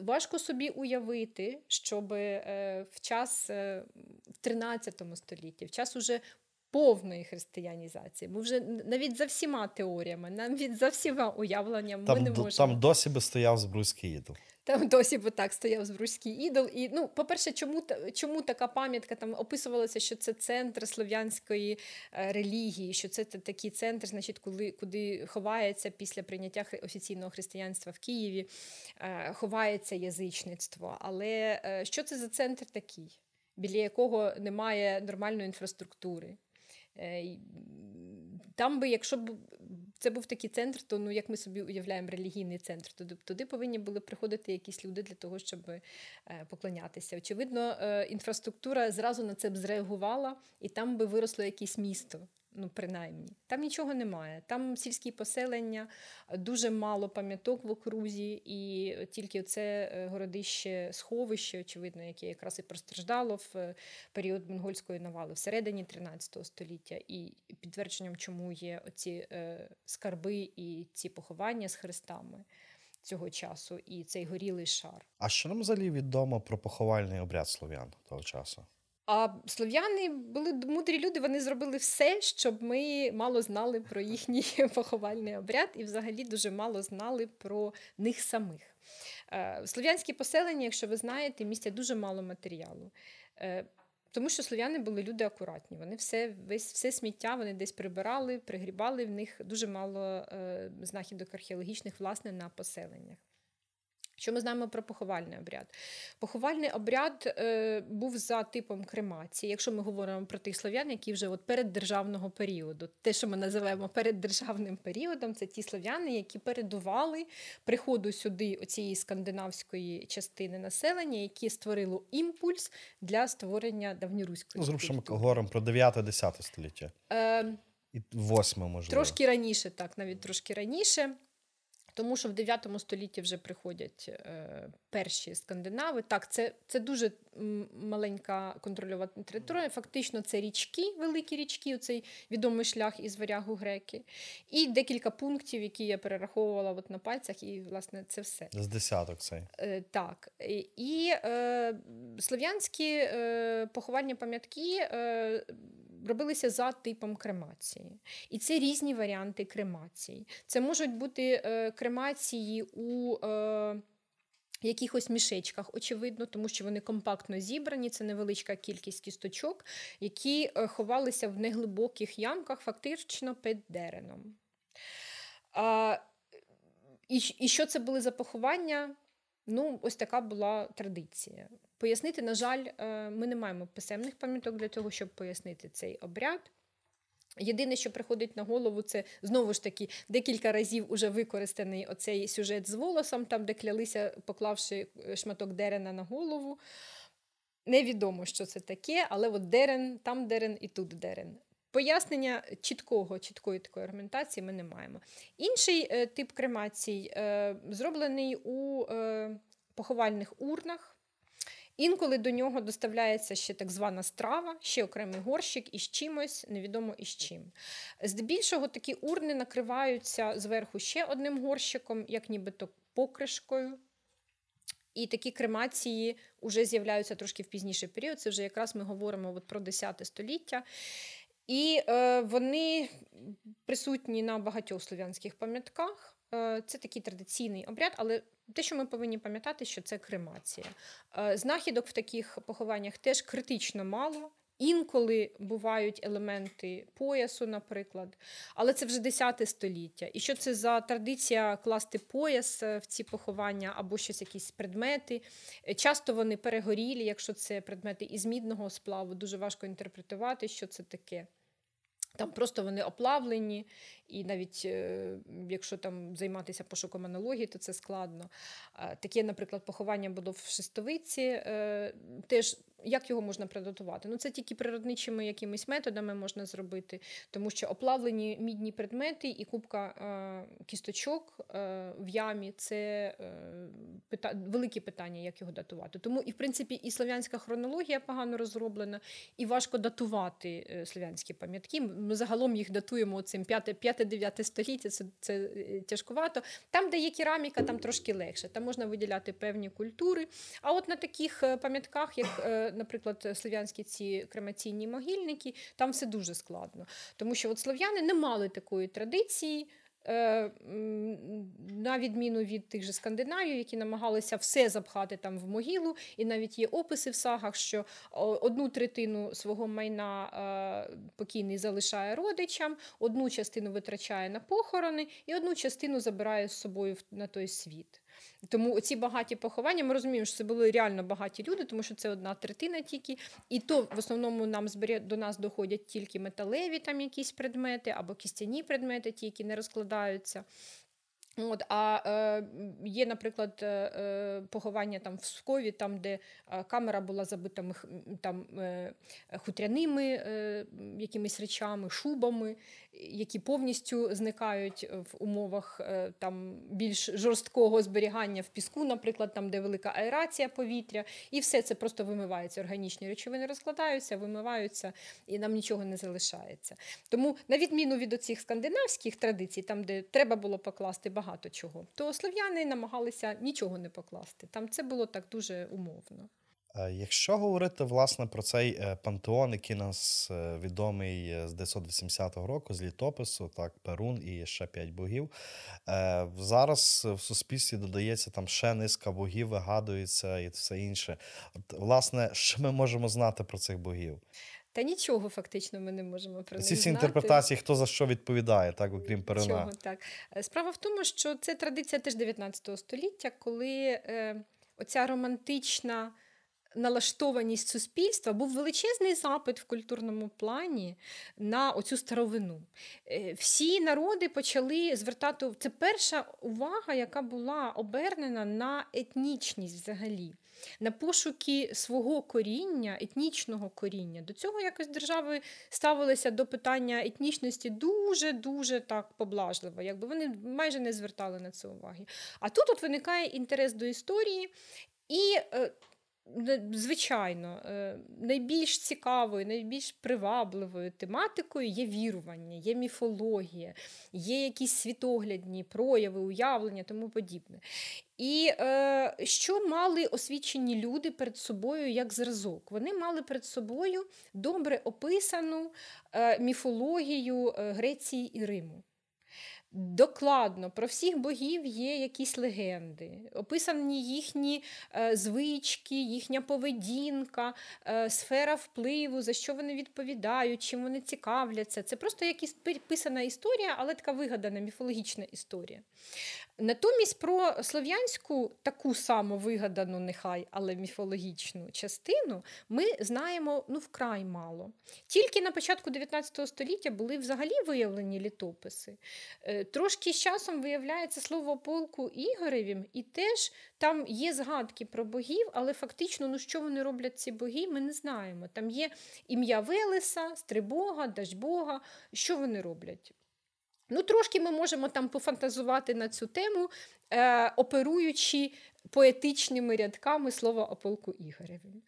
Важко собі уявити, щоб в час в 13 столітті, в час уже повної християнізації, бо вже навіть за всіма теоріями, навіть за всіма уявленнями, Там, ми не можемо. там досі би стояв збруйський ідол. Там досі би так стояв Збруський ідол. І ну, по-перше, чому, чому така пам'ятка там описувалося, що це центр слов'янської е, релігії, що це такий центр, значить, коли, куди ховається після прийняття офіційного християнства в Києві, е, ховається язичництво. Але е, що це за центр такий, біля якого немає нормальної інфраструктури? Там би, якщо б це був такий центр, то ну як ми собі уявляємо релігійний центр, туди туди повинні були приходити якісь люди для того, щоб е, поклонятися. Очевидно, е, інфраструктура зразу на це б зреагувала, і там би виросло якесь місто. Ну, принаймні, там нічого немає. Там сільські поселення, дуже мало пам'яток в окрузі, і тільки це е, городище сховище, очевидно, яке якраз і постраждало в е, період монгольської навали всередині 13 століття. І підтвердженням, чому є оці е, скарби і ці поховання з хрестами цього часу, і цей горілий шар. А що нам взагалі відомо про поховальний обряд слов'ян того часу? А слов'яни були мудрі люди, вони зробили все, щоб ми мало знали про їхній поховальний обряд, і взагалі дуже мало знали про них самих. Е, слов'янські поселення, якщо ви знаєте, містять дуже мало матеріалу. Е, тому що слов'яни були люди акуратні. Вони все весь, все сміття вони десь прибирали, пригрібали в них дуже мало е, знахідок археологічних, власне, на поселеннях. Що ми знаємо про поховальний обряд? Поховальний обряд е, був за типом кремації, якщо ми говоримо про тих слов'ян, які вже от переддержавного періоду. Те, що ми називаємо переддержавним періодом, це ті слов'яни, які передували приходу сюди цієї скандинавської частини населення, які створили імпульс для створення давньоруської. Ну, що ми говоримо про 9-10 століття. Е, І 8, можливо. Трошки раніше, так, навіть трошки раніше. Тому що в 9 столітті вже приходять е, перші скандинави. Так, це це дуже маленька контрольована територія. Фактично, це річки, великі річки, цей відомий шлях із варягу греки, і декілька пунктів, які я перераховувала от на пальцях, і власне це все. З десяток цей. Е, так. І е, слов'янські е, поховальні пам'ятки. Робилися за типом кремації. І це різні варіанти кремації. Це можуть бути е, кремації у е, якихось мішечках, очевидно, тому що вони компактно зібрані, це невеличка кількість кісточок, які е, ховалися в неглибоких ямках, фактично під дереном. А, і, і що це були за поховання? Ну, ось така була традиція. Пояснити, на жаль, е, ми не маємо писемних пам'яток для того, щоб пояснити цей обряд. Єдине, що приходить на голову, це знову ж таки декілька разів уже використаний оцей сюжет з волосом, там, де клялися, поклавши е, шматок дерена на голову. Невідомо, що це таке, але от дерен, там дерен і тут дерен. Пояснення чіткого, чіткої такої аргументації ми не маємо. Інший е, тип кремацій е, зроблений у е, поховальних урнах. Інколи до нього доставляється ще так звана страва, ще окремий горщик із чимось, невідомо із чим. Здебільшого такі урни накриваються зверху ще одним горщиком, як нібито покришкою. І такі кремації вже з'являються трошки в пізніший період. Це вже якраз ми говоримо от про 10 століття. І е, вони присутні на багатьох слов'янських пам'ятках. Е, це такий традиційний обряд, але те, що ми повинні пам'ятати, що це кремація. Е, знахідок в таких похованнях теж критично мало. Інколи бувають елементи поясу, наприклад, але це вже 10 століття. І що це за традиція класти пояс в ці поховання або щось, якісь предмети? Часто вони перегорілі, якщо це предмети із мідного сплаву, дуже важко інтерпретувати, що це таке. Там просто вони оплавлені, і навіть е, якщо там займатися пошуком аналогії, то це складно. Таке, наприклад, поховання було в Шестовиці, е, теж як його можна приготувати? Ну, це тільки природничими якимись методами можна зробити, тому що оплавлені мідні предмети і кубка е, кісточок е, в ямі це е, пита... велике питання, як його датувати. Тому, і в принципі, і слов'янська хронологія погано розроблена, і важко датувати слов'янські пам'ятки. Ми загалом їх датуємо цим 5-9 століття, це, це тяжкувато. Там, де є кераміка, там трошки легше. Там можна виділяти певні культури. А от на таких пам'ятках, як наприклад, слов'янські ці кремаційні могильники, там все дуже складно. Тому що от слов'яни не мали такої традиції. Е, на відміну від тих же скандинавів, які намагалися все запхати там в могилу, і навіть є описи в сагах, що одну третину свого майна е, покійний залишає родичам, одну частину витрачає на похорони, і одну частину забирає з собою на той світ. Тому ці багаті поховання, ми розуміємо, що це були реально багаті люди, тому що це одна третина тільки. І то в основному нам збере, до нас доходять тільки металеві там якісь предмети або кістяні предмети, ті, які не розкладаються. От, А е, є, наприклад, е, е, поховання там в Скові, там, де е, камера була забита там, е, хутряними е, якимись речами, шубами, які повністю зникають в умовах е, там, більш жорсткого зберігання в піску, наприклад, там, де велика аерація повітря, і все це просто вимивається. Органічні речовини розкладаються, вимиваються, і нам нічого не залишається. Тому, на відміну від оцих скандинавських традицій, там, де треба було покласти багато чого, то слов'яни намагалися нічого не покласти. Там це було так дуже умовно. Е, Якщо говорити власне про цей е, пантеон, який нас е, відомий з 980 року, з літопису, так, Перун і ще п'ять богів. Зараз в суспільстві додається там ще низка богів, вигадується і все інше. От, власне, що ми можемо знати про цих богів? Та нічого фактично ми не можемо про них Ці всі знати. інтерпретації, хто за що відповідає, так, окрім Перуна. Чого, так. Е, Справа в тому, що це традиція теж 19 століття, коли е, оця романтична налаштованість суспільства був величезний запит в культурному плані на оцю старовину. Е, всі народи почали звертати це перша увага, яка була обернена на етнічність взагалі. На пошуки свого коріння, етнічного коріння. До цього якось держави ставилися до питання етнічності дуже-дуже так поблажливо, якби вони майже не звертали на це уваги. А тут от виникає інтерес до історії, і, е, звичайно, е, найбільш цікавою, найбільш привабливою тематикою є вірування, є міфологія, є якісь світоглядні прояви, уявлення, тому подібне. І е, що мали освічені люди перед собою як зразок? Вони мали перед собою добре описану е, міфологію е, Греції і Риму. Докладно про всіх богів є якісь легенди, описані їхні е, звички, їхня поведінка, е, сфера впливу, за що вони відповідають, чим вони цікавляться. Це просто якась пи- писана історія, але така вигадана міфологічна історія. Натомість про слов'янську таку саму вигадану, нехай, але міфологічну частину ми знаємо ну, вкрай мало. Тільки на початку 19 століття були взагалі виявлені літописи. Е, Трошки з часом виявляється слово полку Ігоревім, і теж там є згадки про богів, але фактично, ну що вони роблять ці боги, ми не знаємо. Там є ім'я Велеса, Стрибога, Дажбога. Що вони роблять? Ну, трошки ми можемо там пофантазувати на цю тему, е, оперуючи поетичними рядками слова о полку Ігореві.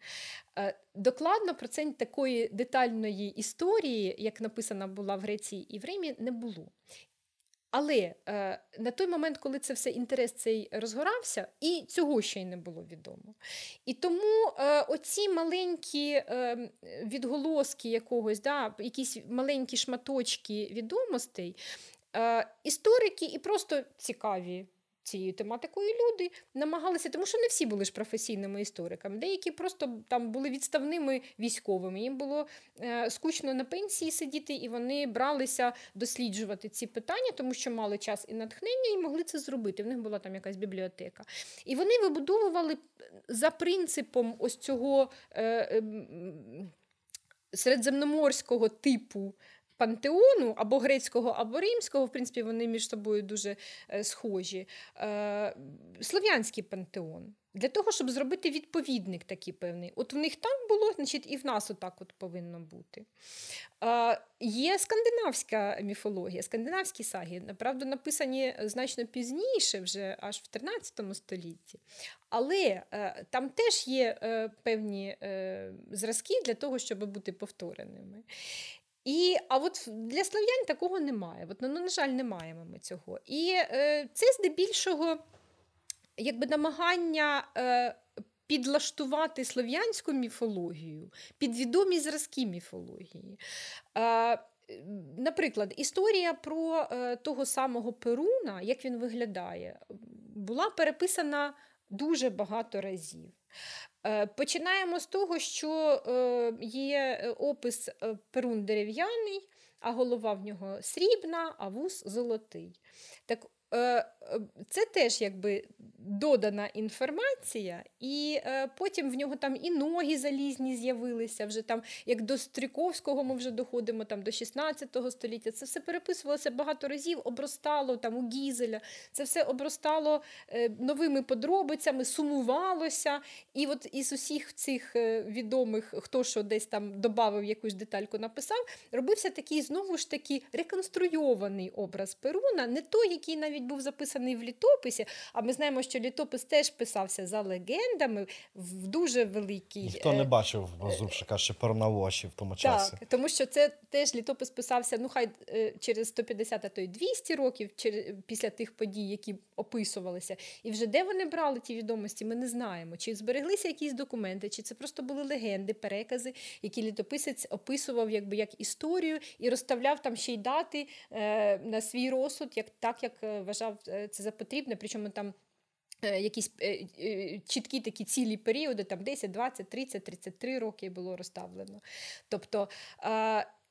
Е, докладно про це такої детальної історії, як написана була в Греції і в Римі, не було. Але е, на той момент, коли це все інтерес цей розгорався, і цього ще й не було відомо. І тому е, оці маленькі е, відголоски якогось, да, якісь маленькі шматочки відомостей, е, історики і просто цікаві цією тематикою люди намагалися, тому що не всі були ж професійними істориками. Деякі просто там були відставними військовими. Їм було е, скучно на пенсії сидіти, і вони бралися досліджувати ці питання, тому що мали час і натхнення, і могли це зробити. В них була там якась бібліотека. І вони вибудовували за принципом ось цього. Е, ем, Середземноморського типу пантеону або грецького, або римського, в принципі, вони між собою дуже е, схожі. Е, Слов'янський пантеон. Для того, щоб зробити відповідник такий певний. От в них так було, значить, і в нас отак от повинно бути. Е, є скандинавська міфологія, скандинавські саги, направду, написані значно пізніше, вже аж в 13 столітті. Але е, там теж є е, певні е, зразки для того, щоб бути повтореними. І, а от для слов'ян такого немає. От, ну, на жаль, не маємо ми цього. І е, це здебільшого якби намагання е, підлаштувати слов'янську міфологію під відомі зразки міфології. Е, Наприклад, історія про е, того самого Перуна, як він виглядає, була переписана дуже багато разів. Е, Починаємо з того, що е, є опис е, Перун дерев'яний, а голова в нього срібна, а вус золотий. Так це теж якби додана інформація, і е, потім в нього там і ноги залізні з'явилися. Вже там, як до Стріковського, ми вже доходимо там до 16 століття. Це все переписувалося багато разів, обростало там у Гізеля. Це все обростало е, новими подробицями, сумувалося. І от із усіх цих е, відомих, хто що десь там додав якусь детальку, написав, робився такий знову ж таки реконструйований образ Перуна, не той, який навіть був записаний в літописі. А ми знаємо, що літопис теж писався за легендами в дуже великій. Ніхто е, не бачив Зубшика ще Пернавоші в тому часі. так, тому що це теж літопис писався, ну хай е, через 150, а то й 200 років після тих подій, які описувалися. І вже де вони брали ті відомості, ми не знаємо. Чи збереглися якісь документи, чи це просто були легенди, перекази, які літописець описував якби як історію і розставляв там ще й дати е, на свій розсуд, як так як е, вважав е, це за потрібне. Причому там. е, Якісь чіткі такі цілі періоди, там 10, 20, 30, 33 роки було розставлено. Тобто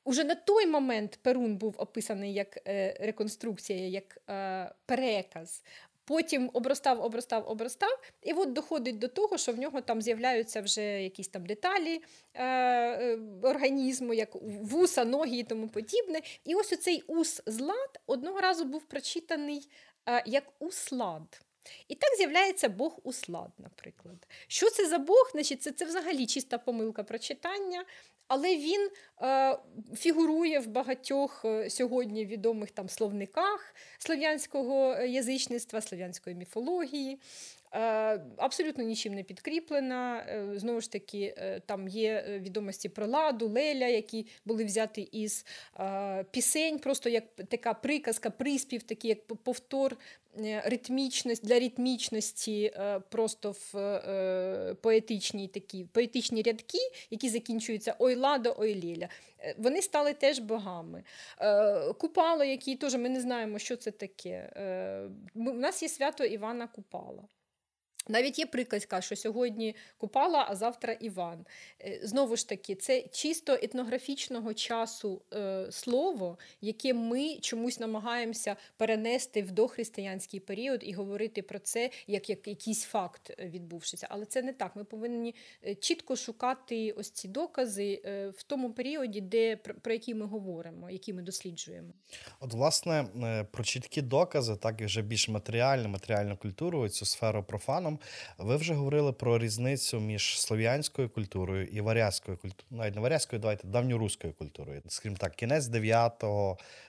уже на той момент Перун був описаний як е, реконструкція, як е, переказ. Потім обростав, обростав, обростав, і от доходить до того, що в нього там з'являються вже якісь там деталі е, е, організму, як вуса, ноги і тому подібне. І ось оцей ус злад одного разу був прочитаний е, як услад. І так з'являється Бог Услад, наприклад. Що це за Бог? Значить, це, це взагалі чиста помилка прочитання, але він е, фігурує в багатьох е, сьогодні відомих там словниках слов'янського е, язичництва, слов'янської міфології. Е, Абсолютно нічим не підкріплена. Е, Знову ж таки, е, там є відомості про ладу, леля, які були взяті із пісень, просто як така приказка, приспів, такий як повтор ритмічність для ритмічності, просто в поетичній такі поетичні рядки, які закінчуються ой ладо, ой ліля. Вони стали теж богами. Купало, які теж ми не знаємо, що це таке. У нас є свято Івана Купала. Навіть є приказка, що сьогодні Купала, а завтра Іван. Е, Знову ж таки, це чисто етнографічного часу е, слово, яке ми чомусь намагаємося перенести в дохристиянський період і говорити про це як, як якийсь факт е, відбувшися. Але це не так. Ми повинні е, чітко шукати ось ці докази в тому періоді, де про, які ми говоримо, які ми досліджуємо. От, власне, про чіткі докази, так і вже більш матеріальну, матеріальну культуру, цю сферу профаном. Ви вже говорили про різницю між слов'янською культурою і варязькою культурою. Навіть не варязькою, давайте давньоруською культурою. Скажімо так, кінець 9,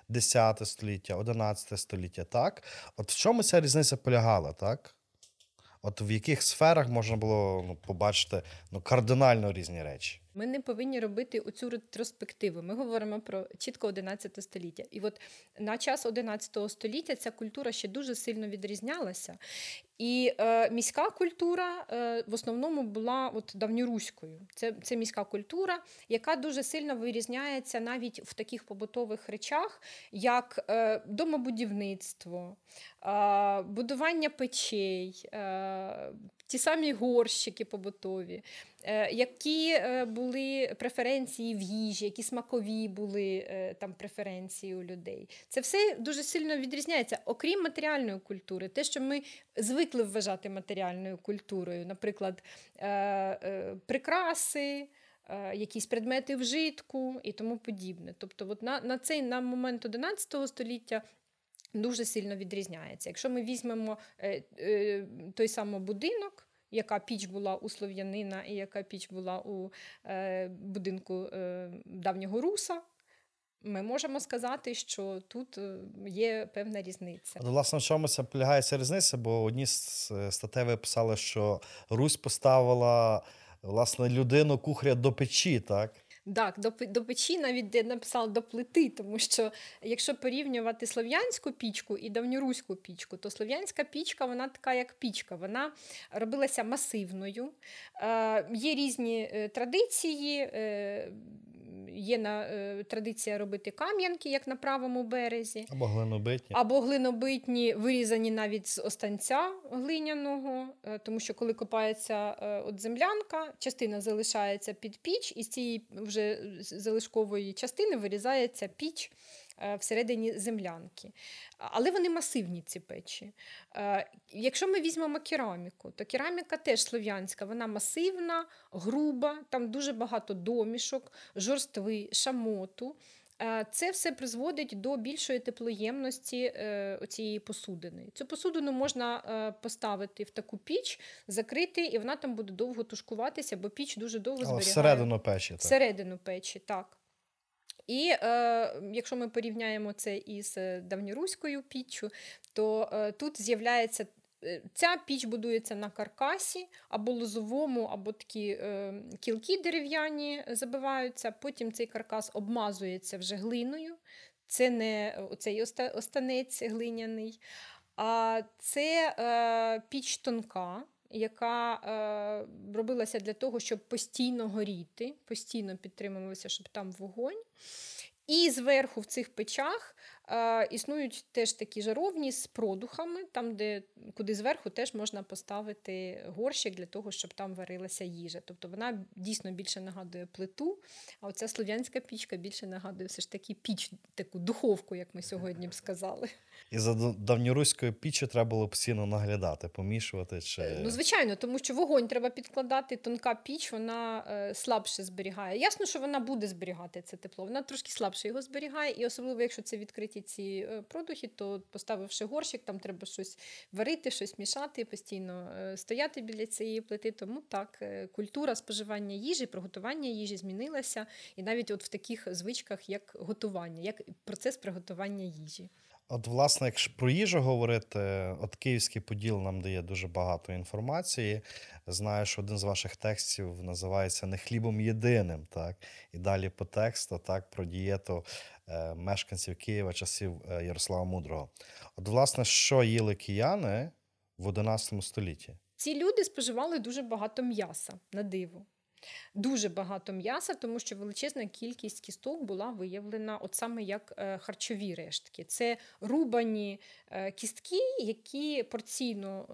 10 століття, 11 століття. Так, от в чому ця різниця полягала, так? От в яких сферах можна було ну, побачити ну, кардинально різні речі? Ми не повинні робити оцю ретроспективу. Ми говоримо про чітко 11 століття. І от на час 11 століття ця культура ще дуже сильно відрізнялася. І е, міська культура е, в основному була от давньоруською. Це, це міська культура, яка дуже сильно вирізняється навіть в таких побутових речах, як е, домобудівництво, е, будування печей, е, ті самі горщики побутові. Е, Які були преференції в їжі, які смакові були там преференції у людей. Це все дуже сильно відрізняється, окрім матеріальної культури. Те, що ми звикли вважати матеріальною культурою, наприклад, е, е, прикраси. е, Якісь предмети вжитку і тому подібне. Тобто, от на, на цей на момент 11 століття дуже сильно відрізняється. Якщо ми візьмемо е, е, той самий будинок, яка піч була у слов'янина і яка піч була у е, будинку давнього руса, ми можемо сказати, що тут е, є певна різниця. От, власне, в чому це полягає ця різниця? Бо одні з е, статей ви писали, що Русь поставила власне людину кухаря до печі, так? Так, до, до печі навіть де написала до плити, тому що якщо порівнювати слов'янську пічку і давньоруську пічку, то слов'янська пічка вона така, як пічка, вона робилася масивною. Е, є різні е, традиції. Е, Є на, е, традиція робити кам'янки, як на правому березі. Або глинобитні. Або глинобитні, вирізані навіть з останця глиняного, е, тому що коли копається е, от землянка, частина залишається під піч, і з цієї вже залишкової частини вирізається піч. Е, всередині землянки. Але вони масивні, ці печі. Е, Якщо ми візьмемо кераміку, то кераміка теж слов'янська, вона масивна, груба, там дуже багато домішок, жорстви, шамоту. Е, Це все призводить до більшої теплоємності цієї посудини. Цю посудину можна поставити в таку піч, закрити, і вона там буде довго тушкуватися, бо піч дуже довго зберігає. всередину печі. Так. Всередину печі, так. І е, якщо ми порівняємо це із е, давньоруською піччю, то е, тут з'являється. е, Ця піч будується на каркасі або лозовому, або такі е, кілки дерев'яні забиваються. Потім цей каркас обмазується вже глиною. Це не оцей оста- останець глиняний, а це е, піч тонка, яка е, робилася для того, щоб постійно горіти, постійно підтримувалося, щоб там вогонь. І зверху в цих печах існують теж такі жаровні з продухами, там, де, куди зверху теж можна поставити горщик для того, щоб там варилася їжа. Тобто вона дійсно більше нагадує плиту, а оця слов'янська пічка більше нагадує все ж таки піч, таку духовку, як ми сьогодні б сказали. І за давньоруською піччю треба було постійно наглядати, помішувати чи. Е, Ну, звичайно, тому що вогонь треба підкладати, тонка піч, вона е, слабше зберігає. Ясно, що вона буде зберігати це тепло, вона трошки слабше його зберігає, і особливо, якщо це відкриті ці е, продухи, то поставивши горщик, там треба щось варити, щось мішати, постійно е, стояти біля цієї плити. Тому так, е, культура споживання їжі, приготування їжі змінилася, і навіть от в таких звичках, як готування, як процес приготування їжі. От, власне, якщо про їжу говорити, от Київський Поділ нам дає дуже багато інформації. Знаю, що один з ваших текстів називається Не хлібом єдиним. Так? І далі по тексту так, про дієту е, мешканців Києва часів е, Ярослава Мудрого. От, власне, що їли кияни в 11 столітті? Ці люди споживали дуже багато м'яса на диво. Дуже багато м'яса, тому що величезна кількість кісток була виявлена от саме як е, харчові рештки. Це рубані е, кістки, які порційно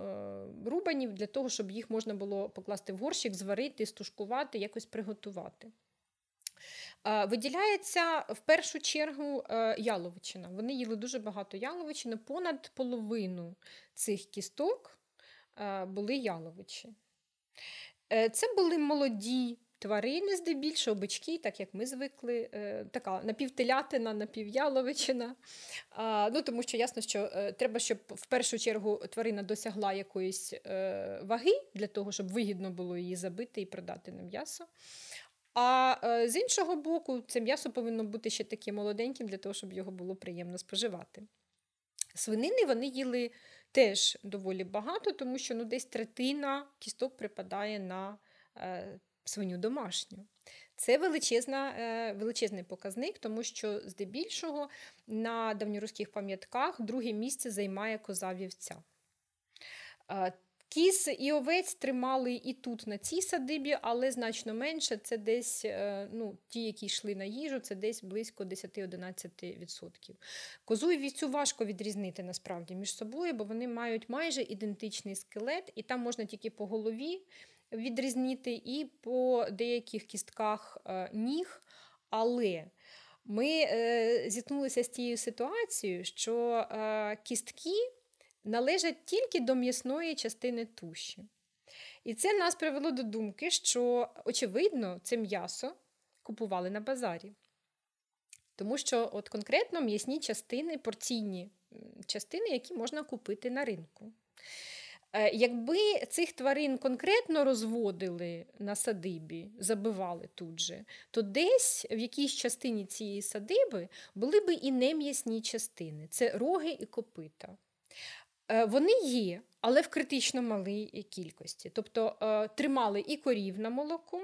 е, рубані для того, щоб їх можна було покласти в горщик, зварити, стушкувати, якось приготувати. Виділяється в першу чергу яловичина. Вони їли дуже багато яловичини, понад половину цих кісток були яловичі. Е, Це були молоді тварини, здебільшого, бички, так як ми звикли, е, така напівтелятина, напівяловичина. Ну, тому що ясно, що е, треба, щоб в першу чергу тварина досягла якоїсь ваги для того, щоб вигідно було її забити і продати на м'ясо. А з іншого боку, це м'ясо повинно бути ще таким молоденьким для того, щоб його було приємно споживати. Свинини вони їли теж доволі багато, тому що ну, десь третина кісток припадає на е, свиню домашню. Це величезна, е, величезний показник, тому що здебільшого на давньоруських пам'ятках друге місце займає коза вівця. Кіз і овець тримали і тут, на цій садибі, але значно менше. Це десь е, ну, ті, які йшли на їжу, це десь близько 10-11%. Козу і вівцю важко відрізнити насправді між собою, бо вони мають майже ідентичний скелет, і там можна тільки по голові відрізнити, і по деяких кістках е, ніг. Але ми е, зіткнулися з тією ситуацією, що е, кістки належать тільки до м'ясної частини туші. І це нас привело до думки, що, очевидно, це м'ясо купували на базарі. Тому що от конкретно м'ясні частини, порційні частини, які можна купити на ринку. Е, Якби цих тварин конкретно розводили на садибі, забивали тут же, то десь в якійсь частині цієї садиби були би і нем'ясні частини це роги і копита. Е, Вони є, але в критично малій кількості. Тобто е, тримали і корів на молоко,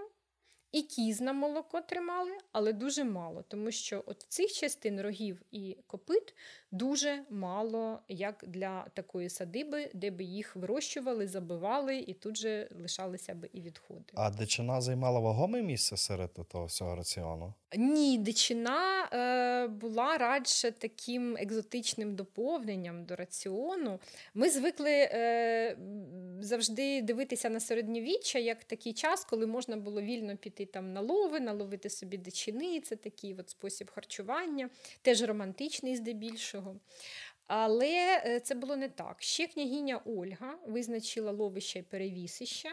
і кіз на молоко тримали, але дуже мало, тому що от цих частин рогів і копит дуже мало, як для такої садиби, де би їх вирощували, забивали, і тут же лишалися би і відходи. А дичина займала вагоме місце серед того всього раціону? Ні, дичина е, була радше таким екзотичним доповненням до раціону. Ми звикли е, завжди дивитися на середньовіччя як такий час, коли можна було вільно піти піти там на лови, наловити собі дичини. Це такий от спосіб харчування, теж романтичний здебільшого. Але е, це було не так. Ще княгиня Ольга визначила ловища і перевісища.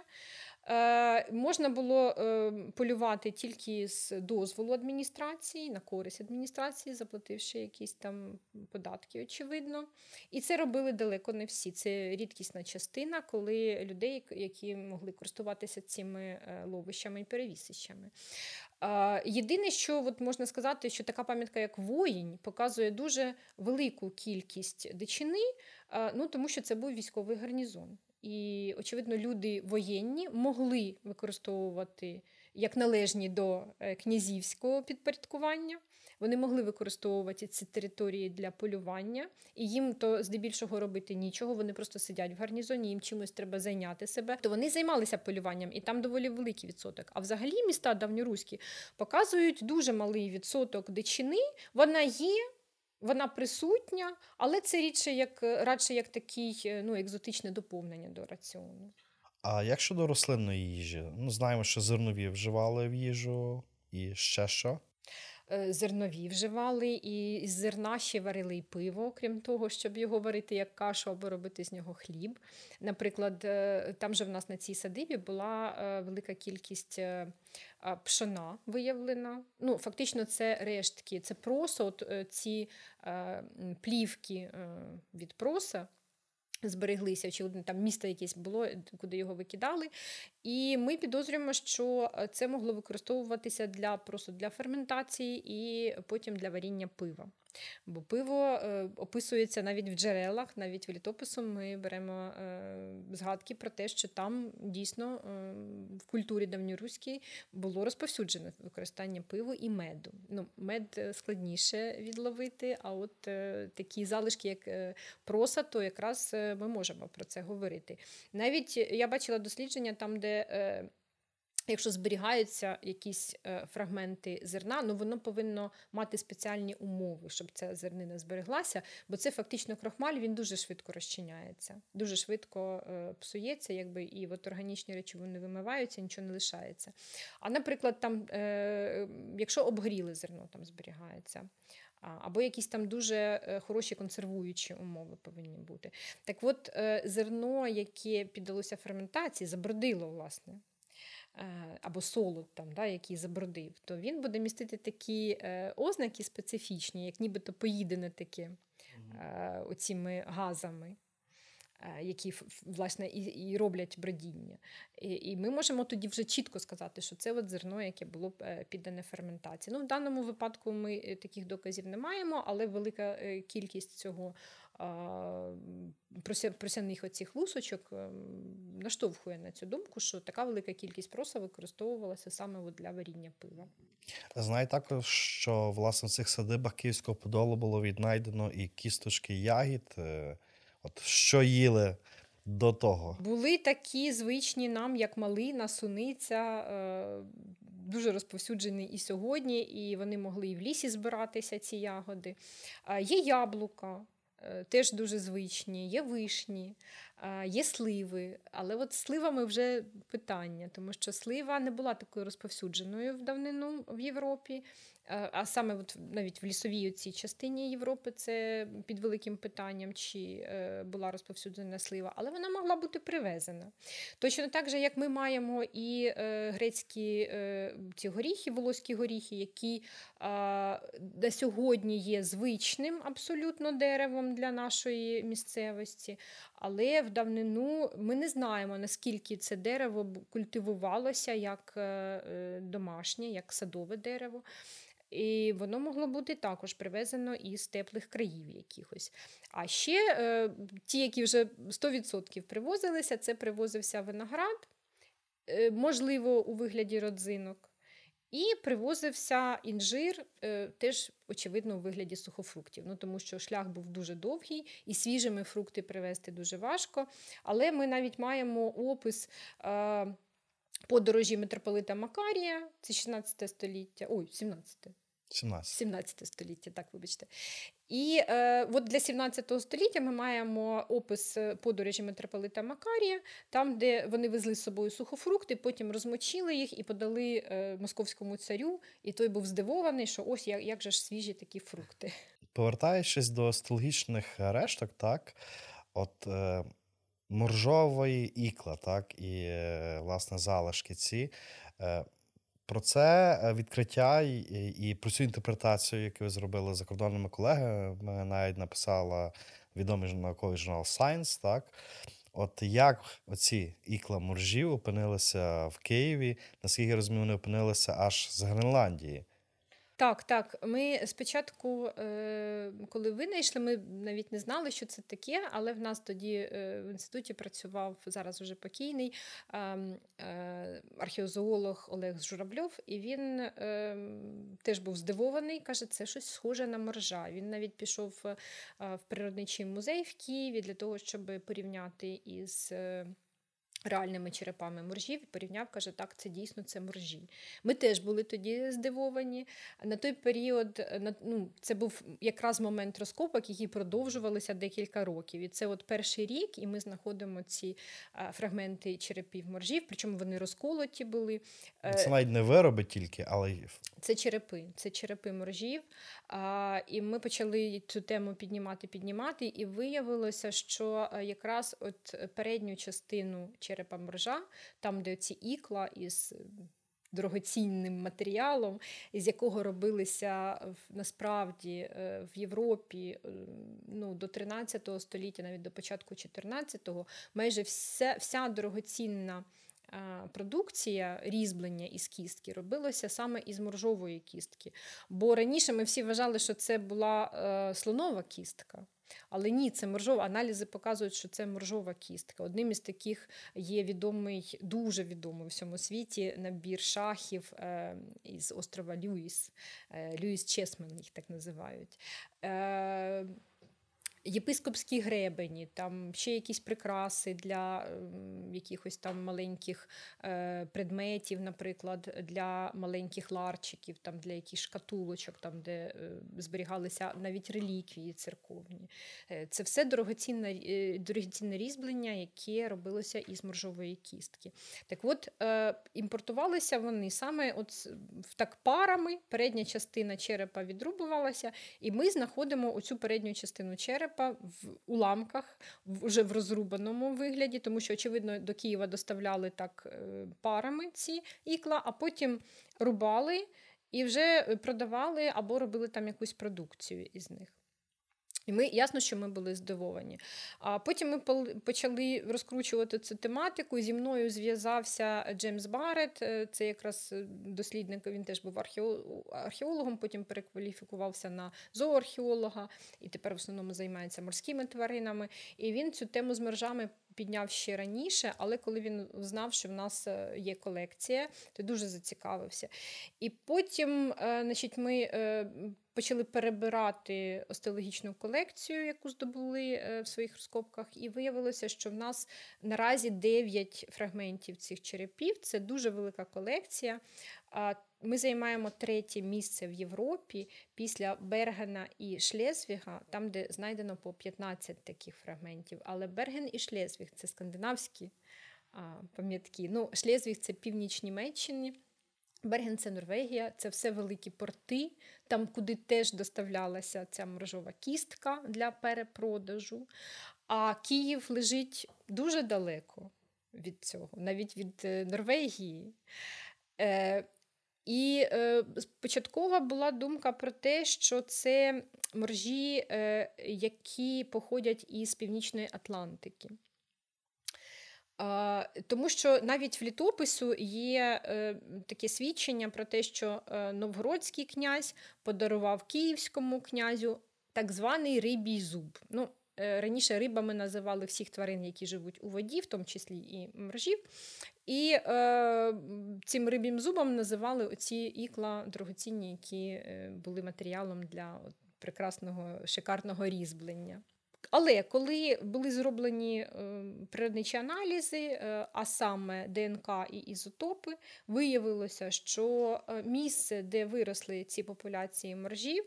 Е, можна було е, полювати тільки з дозволу адміністрації, на користь адміністрації, заплативши якісь там податки, очевидно. І це робили далеко не всі. Це рідкісна частина, коли людей, які могли користуватися цими е, ловищами і перевісищами. Е, єдине, що от можна сказати, що така пам'ятка, як воїнь, показує дуже велику кількість дичини, ну тому що це був військовий гарнізон. І, очевидно, люди воєнні могли використовувати як належні до е, князівського підпорядкування. Вони могли використовувати ці території для полювання, і їм то здебільшого робити нічого. Вони просто сидять в гарнізоні, їм чимось треба зайняти себе. То вони займалися полюванням, і там доволі великий відсоток. А взагалі міста давньоруські показують дуже малий відсоток дичини. Вона є. Вона присутня, але це рідше як радше як такий ну, екзотичне доповнення до раціону. А як щодо рослинної їжі? Ну, знаємо, що зернові вживали в їжу і ще що? Е, Зернові вживали, і з зерна ще варили і пиво, крім того, щоб його варити як кашу або робити з нього хліб. Наприклад, е, там же в нас на цій садибі була е, велика кількість пшона виявлена. Ну, Фактично, це рештки, це просо, от ці плівки від проса збереглися, очевидно, там місто якесь було, куди його викидали. І ми підозрюємо, що це могло використовуватися для просто для ферментації і потім для варіння пива. Бо пиво е, описується навіть в джерелах, навіть в літопису ми беремо е, згадки про те, що там дійсно е, в культурі давньоруській було розповсюджене використання пиву і меду. Ну, Мед складніше відловити, а от такі залишки, як проса, то якраз ми можемо про це говорити. Навіть я бачила дослідження там, де. Якщо зберігаються якісь е, фрагменти зерна, ну воно повинно мати спеціальні умови, щоб ця зернина збереглася, бо це фактично крохмаль, він дуже швидко розчиняється, дуже швидко е, псується, якби і от органічні речовини вимиваються, нічого не лишається. А наприклад, там, е, якщо обгоріле зерно там зберігається. Або якісь там дуже хороші консервуючі умови повинні бути. Так от зерно, яке піддалося ферментації, забродило, власне. Або солод, там, да, який забродив, то він буде містити такі е, ознаки специфічні, як нібито поїдене таке е, оціми газами, е, які власне, і і роблять бродіння. І і ми можемо тоді вже чітко сказати, що це от зерно, яке було піддане ферментації. Ну, В даному випадку ми таких доказів не маємо, але велика кількість цього просяних оцих лусочок ем, наштовхує на цю думку, що така велика кількість проса використовувалася саме для варіння пива. Знаю також, що власне в цих садибах Київського Подолу було віднайдено і кісточки ягід. Е, от що їли до того? Були такі звичні нам, як малина, суниця. Е, дуже розповсюджені і сьогодні, і вони могли і в лісі збиратися, ці ягоди. Є яблука, Е, теж дуже звичні, є вишні, є сливи. Але от сливами вже питання, тому що слива не була такою розповсюдженою в давнину в Європі. Е, а саме от навіть в лісовій цій частині Європи це під великим питанням, чи е, була розповсюджена слива, але вона могла бути привезена. Точно так же, як ми маємо і е, грецькі ці горіхи, волоські горіхи, які на сьогодні є звичним абсолютно деревом для нашої місцевості. Але в давнину ми не знаємо, наскільки це дерево культивувалося як домашнє, як садове дерево. І воно могло бути також привезено із теплих країв якихось. А ще е, ті, які вже 100% привозилися, це привозився виноград, е, можливо, у вигляді родзинок. І привозився інжир, е, теж, очевидно, у вигляді сухофруктів. Ну, Тому що шлях був дуже довгий, і свіжими фрукти привезти дуже важко. Але ми навіть маємо опис. Е, Подорожі митрополита Макарія, це 16 століття, ой, 17 17. 17 століття, так вибачте. І е, от для 17 століття ми маємо опис е, подорожі митрополита Макарія, там, де вони везли з собою сухофрукти, потім розмочили їх і подали е, московському царю. І той був здивований, що ось як, як же ж свіжі такі фрукти. Повертаючись до астронологічних решток, так, от е, моржової ікла, так, і е, власне залишки ці. Е, про це е, відкриття і, про цю інтерпретацію, яку ви зробили з закордонними колегами, навіть написала відомий науковий журнал Science, так. От як оці ікла моржів опинилися в Києві, наскільки я розумію, вони опинилися аж з Гренландії. Так, так. Ми спочатку, е, коли винайшли, ми навіть не знали, що це таке, але в нас тоді е, в інституті працював зараз уже покійний ем, е, археозоолог Олег Журавльов, і він ем, теж був здивований, каже, це щось схоже на моржа. Він навіть пішов в природничий музей в Києві для того, щоб порівняти із реальними черепами моржів і порівняв, каже, так, це дійсно це моржі. Ми теж були тоді здивовані. На той період е, ну, це був якраз момент розкопок, які продовжувалися декілька років. І це от перший рік, і ми знаходимо ці фрагменти черепів моржів, причому вони розколоті були. Е, це навіть не вироби тільки, але це черепи, це черепи моржів. І ми почали цю тему піднімати, піднімати, і виявилося, що е, якраз от передню частину черепа моржа, там, де ці ікла із дорогоцінним матеріалом, із якого робилися насправді е, в Європі е, ну, до 13 століття, навіть до початку 14-го, майже вся, вся дорогоцінна. Продукція різьблення із кістки робилося саме із моржової кістки. Бо раніше ми всі вважали, що це була е, слонова кістка. Але ні, це моржова. Аналізи показують, що це моржова кістка. Одним із таких є відомий, дуже відомий у всьому світі набір шахів е, із острова Люїс. Е, Люїс Чесмен їх так називають. Єпископські гребені, там ще якісь прикраси для якихось там маленьких е, предметів, наприклад, для маленьких ларчиків, там для якихось шкатулочок, там де е, зберігалися навіть реліквії церковні. Е, це все дорогоцінне, дорогоцінне різьблення, яке робилося із моржової кістки. Так от імпортувалися вони саме от так парами, передня частина черепа відрубувалася, і ми знаходимо оцю передню частину черепа черепа в уламках, вже в розрубаному вигляді, тому що, очевидно, до Києва доставляли так е, парами ці ікла, а потім рубали і вже продавали або робили там якусь продукцію із них. І ми ясно, що ми були здивовані. А потім ми почали розкручувати цю тематику. Зі мною зв'язався Джеймс Барретт, е, це якраз е, дослідник, він теж був археологом, потім перекваліфікувався на зооархеолога і тепер в основному займається морськими тваринами. І він цю тему з мержами підняв ще раніше, але коли він знав, що в нас е, є колекція, то дуже зацікавився. І потім, значить, ми почали перебирати остеологічну колекцію, яку здобули е, в своїх розкопках, і виявилося, що в нас наразі 9 фрагментів цих черепів. Це дуже велика колекція. Ми займаємо третє місце в Європі після Бергена і Шлезвіга, там, де знайдено по 15 таких фрагментів. Але Берген і Шлезвіг це скандинавські пам'ятки. Ну, Шлезвіг це північ Німеччини. Берген це Норвегія, це все великі порти, там, куди теж доставлялася ця моржова кістка для перепродажу. А Київ лежить дуже далеко від цього, навіть від е, Норвегії. Е, І е, початкова була думка про те, що це моржі, е, які походять із Північної Атлантики. Тому що навіть в літопису є е, таке свідчення про те, що е, новгородський князь подарував київському князю так званий рибій зуб. Ну, е, Раніше рибами називали всіх тварин, які живуть у воді, в тому числі і моржів. І е, цим рибім зубом називали оці ікла дорогоцінні, які були матеріалом для прекрасного шикарного різьблення. Але коли були зроблені е, природничі аналізи, е, а саме ДНК і ізотопи, виявилося, що е, місце, де виросли ці популяції моржів,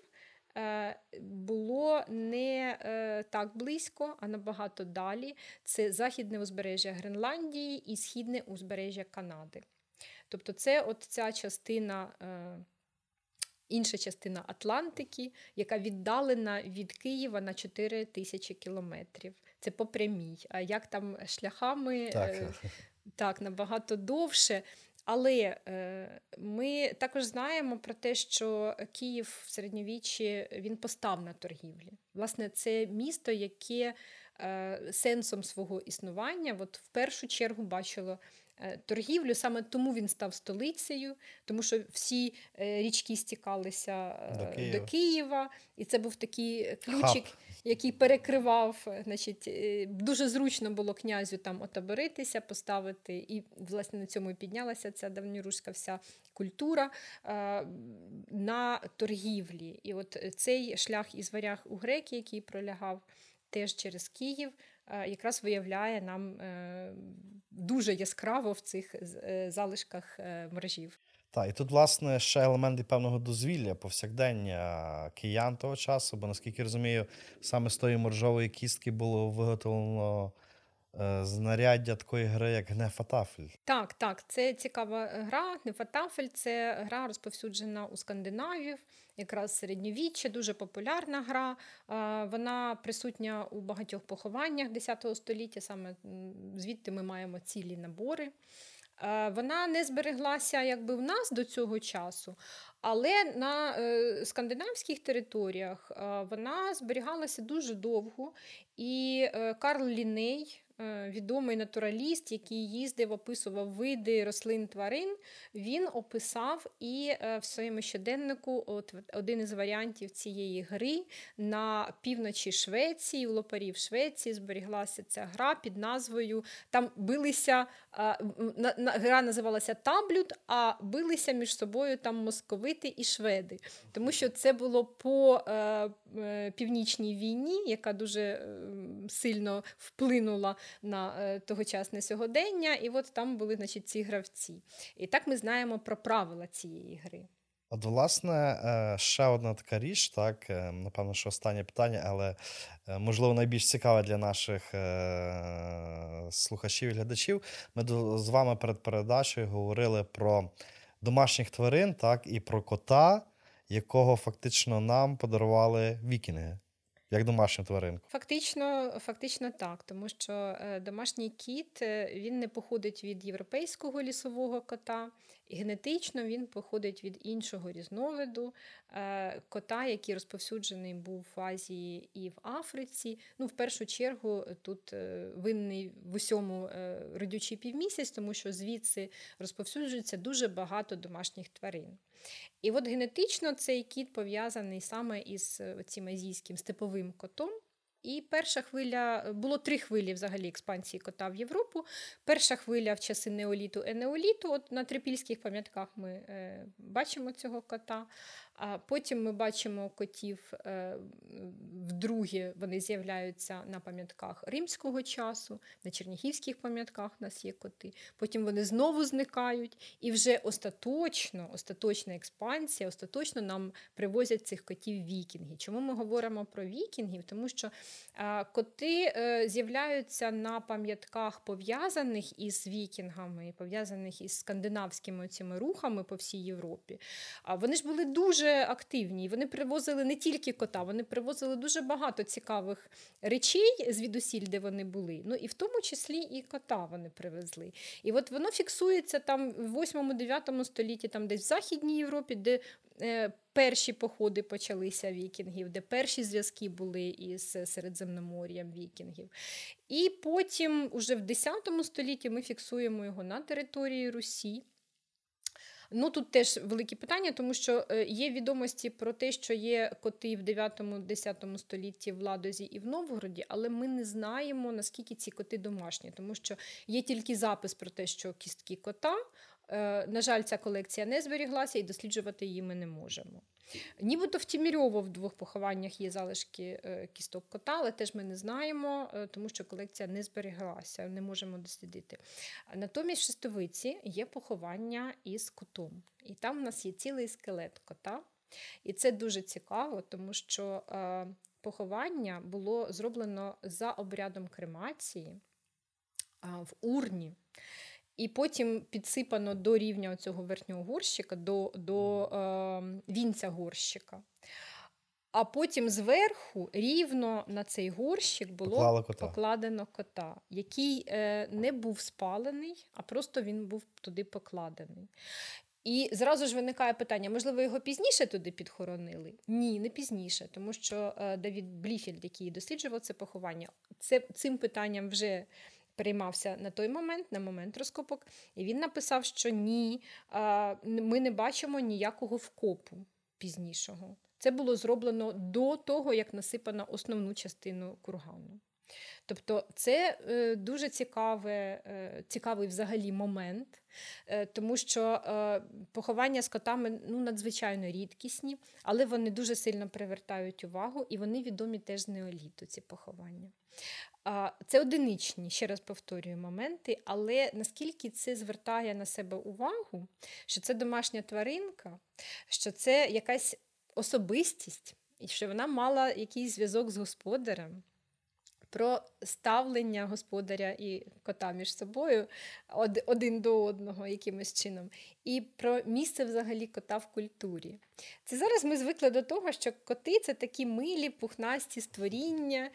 було е, так близько, а набагато далі. Це західне узбережжя Гренландії і східне узбережжя Канади. Тобто, це от ця частина. Е, Інша частина Атлантики, яка віддалена від Києва на 4 тисячі кілометрів. Це по прямій. А як там шляхами Так. е, так набагато довше. Але е, ми також знаємо про те, що Київ в середньовіччі він постав на торгівлі. Власне, це місто, яке е, сенсом свого існування, от в першу чергу бачило е, торгівлю. Саме тому він став столицею, тому що всі е, річки стікалися е, До Києва. до Києва, і це був такий ключик, Хаб. який перекривав. е, Значить, е, дуже зручно було князю там отоборитися, поставити, і власне на цьому і піднялася ця давньоруська вся культура е, на торгівлі. І от цей шлях із варяг у греки, який пролягав теж через Київ, е, якраз виявляє нам е, дуже яскраво в цих е, залишках е, мережів. Так, і тут, власне, ще елементи певного дозвілля, повсякдення киян того часу, бо наскільки розумію, саме з тої моржової кістки було виготовлено е, знаряддя такої гри, як гнефатафель. Так, так, це цікава е, гра. Нефатафель це гра розповсюджена у Скандинавів, якраз середньовіччя, дуже популярна гра. Е, Вона присутня у багатьох похованнях X століття, саме звідти ми маємо цілі набори. Е, Вона не збереглася якби в нас до цього часу, але на е, скандинавських територіях е, вона зберігалася дуже довго. І е, Карл Ліней, е, відомий натураліст, який їздив, описував види рослин тварин, він описав і е, в своєму щоденнику от, один із варіантів цієї гри на півночі Швеції, у лопарів Швеції зберіглася ця гра під назвою. Там билися, гра називалася Таблют, а билися між собою там московити і шведи. Тому що це було по е, е, північній війні, яка дуже е, сильно вплинула на тогочасне сьогодення. І от там були значить, ці гравці. І так ми знаємо про правила цієї гри. От, власне, е, ще одна така річ, так, е, напевно, що останнє питання, але е, можливо найбільш цікаве для наших слухачів і глядачів. Ми з вами перед передачею говорили про домашніх тварин, так, і про кота, якого фактично нам подарували вікінги, як домашню тваринку. Фактично, фактично так, тому що домашній кіт він не походить від європейського лісового кота, генетично він походить від іншого різновиду е, кота, який розповсюджений був в Азії і в Африці. Ну, в першу чергу, е, тут е, винний в усьому родючий півмісяць, тому що звідси розповсюджується дуже багато домашніх тварин. І от генетично цей кіт пов'язаний саме із цим азійським степовим котом. І перша хвиля було три хвилі взагалі експансії кота в Європу. Перша хвиля в часи неоліту енеоліту. От на трипільських пам'ятках ми е, бачимо цього кота. А потім ми бачимо котів е, вдруге, вони з'являються на пам'ятках римського часу, на чернігівських пам'ятках у нас є коти. Потім вони знову зникають, і вже остаточно, остаточна експансія, остаточно нам привозять цих котів вікінги. Чому ми говоримо про вікінгів? Тому що коти е, з'являються на пам'ятках пов'язаних із вікінгами, пов'язаних із скандинавськими цими рухами по всій Європі. А вони ж були дуже активні. і Вони привозили не тільки кота, вони привозили дуже багато цікавих речей звідусіль, де вони були. Ну і в тому числі і кота вони привезли. І от воно фіксується там в 8-9 столітті, там десь в Західній Європі, де е, перші походи почалися вікінгів, де перші зв'язки були із Середземномор'ям вікінгів. І потім, уже в 10 столітті, ми фіксуємо його на території Русі. Ну, тут теж великі питання, тому що е, є відомості про те, що є коти в 9-10 столітті в Ладозі і в Новгороді, але ми не знаємо, наскільки ці коти домашні, тому що є тільки запис про те, що кістки кота. Е, На жаль, ця колекція не зберіглася і досліджувати її ми не можемо. Нібито в Тімірьово в двох похованнях є залишки е, кісток кота, але теж ми не знаємо, е, тому що колекція не зберіглася, не можемо дослідити. Натомість в Шестовиці є поховання із котом. І там в нас є цілий скелет кота. І це дуже цікаво, тому що поховання було зроблено за обрядом кремації в урні. І потім підсипано до рівня цього верхнього горщика, до до е, вінця горщика. А потім зверху рівно на цей горщик було кота. покладено кота, який е, не був спалений, а просто він був туди покладений. І зразу ж виникає питання: можливо, його пізніше туди підхоронили? Ні, не пізніше, тому що е, Давід Бліфільд, який досліджував це поховання, це цим питанням вже переймався на той момент, на момент розкопок, і він написав, що ні, ми не бачимо ніякого вкопу пізнішого. Це було зроблено до того, як насипано основну частину кургану. Тобто це е, дуже цікаве, е, цікавий взагалі момент, е, тому що поховання з котами ну, надзвичайно рідкісні, але вони дуже сильно привертають увагу і вони відомі теж з неоліту, ці поховання. Це одиничні, ще раз повторюю, моменти, але наскільки це звертає на себе увагу, що це домашня тваринка, що це якась особистість, і що вона мала якийсь зв'язок з господарем про ставлення господаря і кота між собою один до одного якимось чином, і про місце взагалі кота в культурі. Це зараз ми звикли до того, що коти це такі милі, пухнасті створіння,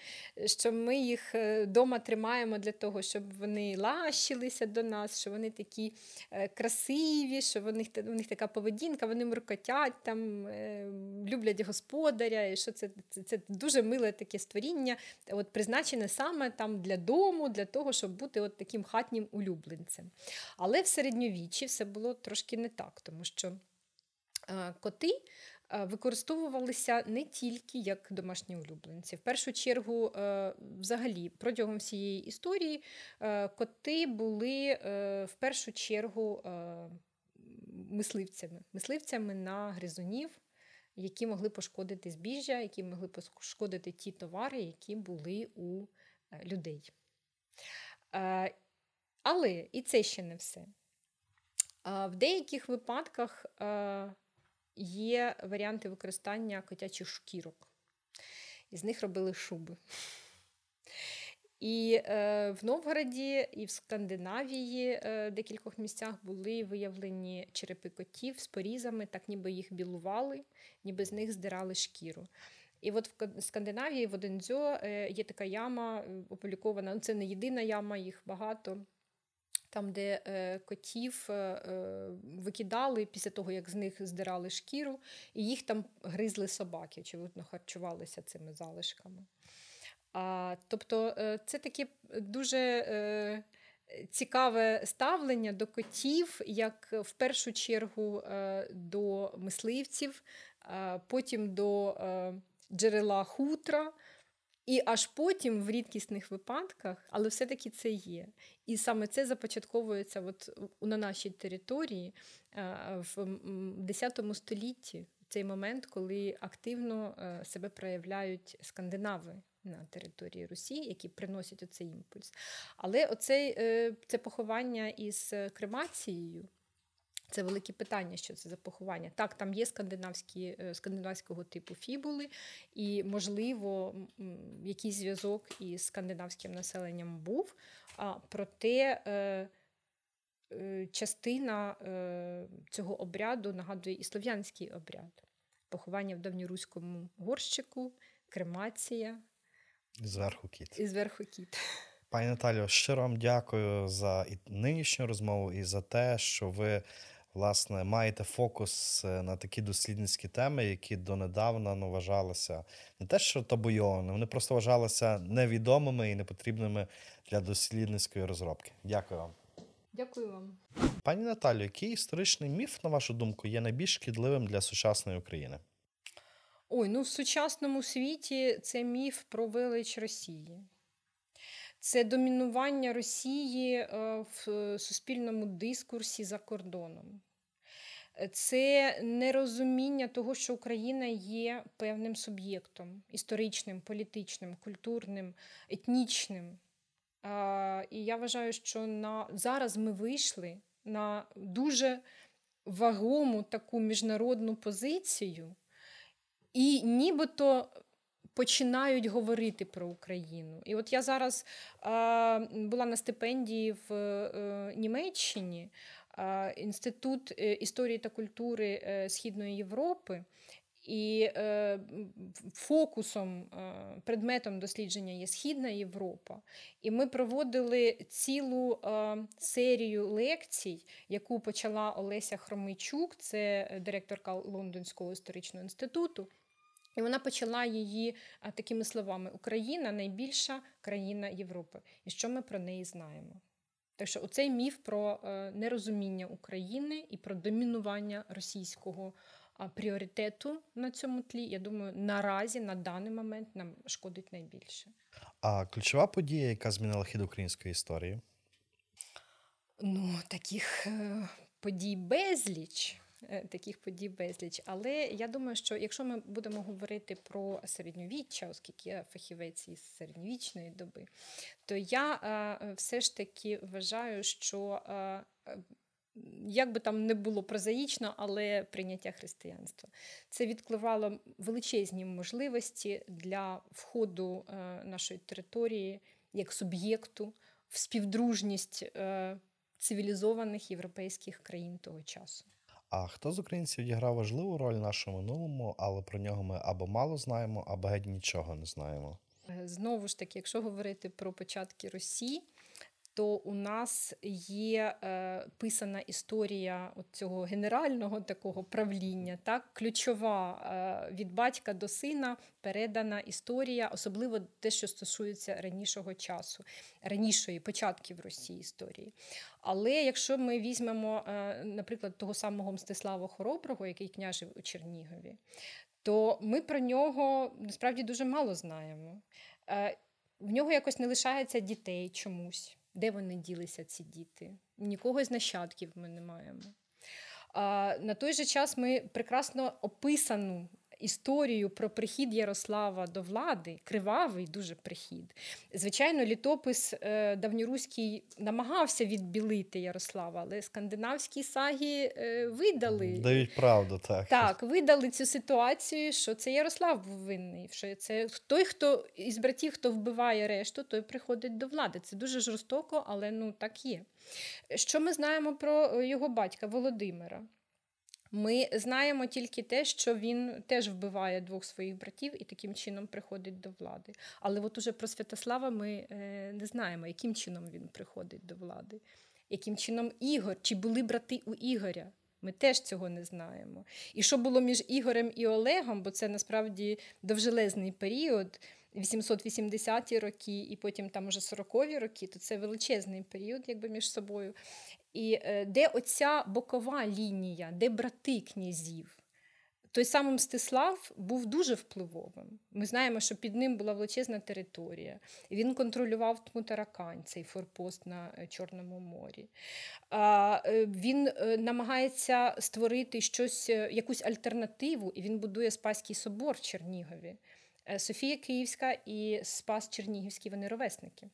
що ми їх вдома е, тримаємо для того, щоб вони лащилися до нас, що вони такі е, красиві, що в них, у них така поведінка, вони мрукотять, там, е, люблять господаря, і що це це, це дуже миле таке створіння, от призначене саме там для дому, для того, щоб бути от таким хатнім улюбленцем. Але в середньовіччі все було трошки не так, тому що е, коти. Е, використовувалися не тільки як домашні улюбленці. В першу чергу, е, взагалі, протягом всієї історії коти були в першу чергу мисливцями, мисливцями на гризунів, які могли пошкодити збіжжя, які могли пошкодити ті товари, які були у людей. Але і це ще не все. В деяких випадках є варіанти використання котячих шкірок. Із них робили шуби. І е, в Новгороді, і в Скандинавії е, декількох місцях були виявлені черепи котів з порізами, так ніби їх білували, ніби з них здирали шкіру. І от в Скандинавії в Одензьо е, є така яма е, опублікована. Ну, це не єдина яма, їх багато там, де е, котів е, е, викидали після того, як з них здирали шкіру, і їх там гризли собаки, очевидно, харчувалися цими залишками. А, Тобто це таке дуже цікаве ставлення до котів, як в першу чергу до мисливців, потім до джерела хутра. І аж потім в рідкісних випадках, але все-таки це є. І саме це започатковується от на нашій території в X столітті, цей момент, коли активно е, себе проявляють скандинави на території Росії, які приносять оцей імпульс. Але оцей, е, це поховання із кремацією. Це велике питання, що це за поховання. Так, там є скандинавські, е, скандинавського типу фібули, і, можливо, якийсь зв'язок із скандинавським населенням був. А, Проте е, е, частина е, цього обряду нагадує і слов'янський обряд. Поховання в давньоруському горщику, кремація. І зверху кіт. І зверху кіт. Пані Наталію, щиро вам дякую за нинішню розмову і за те, що ви власне маєте фокус е, на такі дослідницькі теми, які донедавна ну, вважалися не те, що табуйованими, вони просто вважалися невідомими і непотрібними для дослідницької розробки. Дякую вам. Дякую вам. Пані Наталю, який історичний міф, на вашу думку, є найбільш шкідливим для сучасної України? Ой, ну в сучасному світі це міф про велич Росії. Це домінування Росії е, в суспільному дискурсі за кордоном. Це нерозуміння того, що Україна є певним суб'єктом історичним, політичним, культурним, етнічним. І я вважаю, що на зараз ми вийшли на дуже вагому таку міжнародну позицію, і нібито починають говорити про Україну. І от я зараз була на стипендії в е, Німеччині, інститут е, історії та культури е, Східної Європи. І фокусом, предметом дослідження є Східна Європа. І ми проводили цілу серію лекцій, яку почала Олеся Хромийчук, це директорка Лондонського історичного інституту. І вона почала її такими словами: Україна найбільша країна Європи. І що ми про неї знаємо? Так що оцей міф про е, нерозуміння України і про домінування російського пріоритету на цьому тлі, я думаю, наразі на даний момент нам шкодить найбільше. А ключова подія, яка змінила хід української історії? Ну, таких е, подій безліч. Е, таких подій безліч. Але я думаю, що якщо ми будемо говорити про середньовіччя, оскільки я фахівець із середньовічної доби, то я е, все ж таки вважаю, що е, як би там не було прозаїчно, але прийняття християнства це відкривало величезні можливості для входу нашої території як суб'єкту в співдружність цивілізованих європейських країн того часу. А хто з українців відіграв важливу роль в нашому минулому, але про нього ми або мало знаємо, або геть нічого не знаємо? Е, знову ж таки, якщо говорити про початки Росії, то у нас є е, писана історія цього генерального такого правління, так ключова е, від батька до сина передана історія, особливо те, що стосується ранішого часу, ранішої початків Росії історії. Але якщо ми візьмемо, е, наприклад, того самого Мстислава Хороброго, який княжив у Чернігові, то ми про нього насправді дуже мало знаємо. Е, в нього якось не лишається дітей чомусь. Де вони ділися, ці діти? Нікого з нащадків ми не маємо. А, На той же час ми прекрасно описану історію про прихід Ярослава до влади, кривавий дуже прихід. Звичайно, літопис е, давньоруський намагався відбілити Ярослава, але скандинавські саги е, видали. Дають правду, так. Так, видали цю ситуацію, що це Ярослав був винний. Що це той, хто із братів, хто вбиває решту, той приходить до влади. Це дуже жорстоко, але ну так є. Що ми знаємо про його батька Володимира? Ми знаємо тільки те, що він теж вбиває двох своїх братів і таким чином приходить до влади. Але от уже про Святослава ми е, не знаємо, яким чином він приходить до влади, яким чином Ігор, чи були брати у Ігоря. Ми теж цього не знаємо. І що було між Ігорем і Олегом, бо це насправді довжелезний період. 880-ті роки, і потім там уже 40-ві роки, то це величезний період, якби між собою. І е, де оця бокова лінія, де брати князів? Той самий Мстислав був дуже впливовим. Ми знаємо, що під ним була величезна територія. Він контролював Тмутаракань, цей форпост на е, Чорному морі. Е, він намагається створити щось, якусь альтернативу, і він будує Спаський собор в Чернігові. Софія Київська і Спас Чернігівський вони ровесники.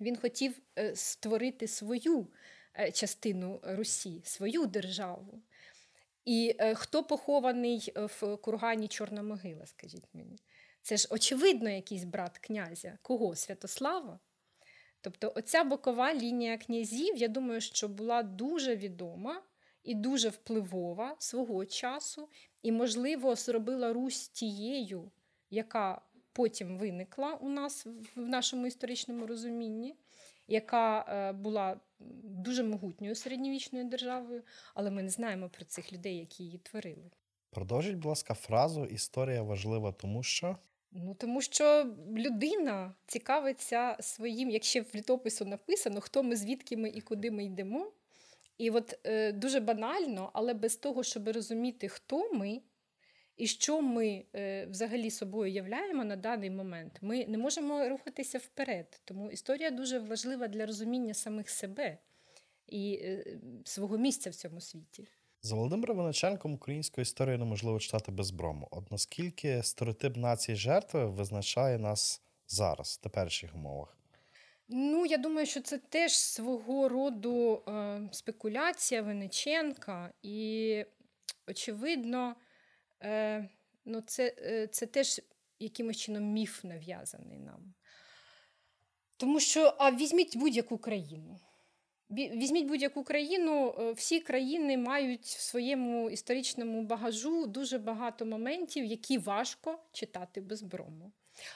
Він хотів створити свою частину Русі, свою державу. І е, хто похований е, в кургані Чорна могила, скажіть мені? Це ж, очевидно, якийсь брат князя. Кого? Святослава? Тобто, оця бокова лінія князів, я думаю, що була дуже відома і дуже впливова свого часу, і, можливо, зробила Русь тією, яка потім виникла у нас в нашому історичному розумінні, яка була дуже могутньою середньовічною державою, але ми не знаємо про цих людей, які її творили. Продовжіть, будь ласка, фразу Історія важлива, тому що. Ну, тому що людина цікавиться своїм, якщо в літопису написано, хто ми, звідки ми і куди ми йдемо. І от е, дуже банально, але без того, щоб розуміти, хто ми і що ми е, взагалі собою являємо на даний момент, ми не можемо рухатися вперед. Тому історія дуже важлива для розуміння самих себе і е, свого місця в цьому світі. За Володимиром Виниченком українську історію неможливо читати без брому. От наскільки стереотип нації жертви визначає нас зараз, в теперішніх умовах? Ну, я думаю, що це теж свого роду е, спекуляція Винниченка, і, очевидно, Е, ну, це, е, це теж якимось чином міф нав'язаний нам. Тому що а візьміть будь-яку країну. Візьміть будь-яку країну, е, всі країни мають в своєму історичному багажу дуже багато моментів, які важко читати без брому.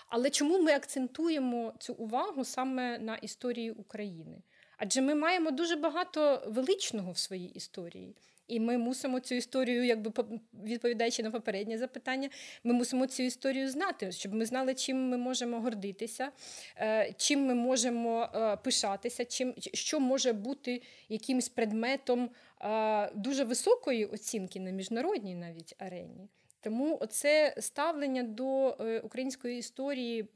Але чому ми акцентуємо цю увагу саме на історії України? Адже ми маємо дуже багато величного в своїй історії. І ми мусимо цю історію, якби по- відповідаючи на попереднє запитання, ми мусимо цю історію знати, щоб ми знали, чим ми можемо гордитися, е, чим ми можемо е, пишатися, чим, що може бути якимось предметом е, дуже високої оцінки на міжнародній навіть арені. Тому оце ставлення до е, української історії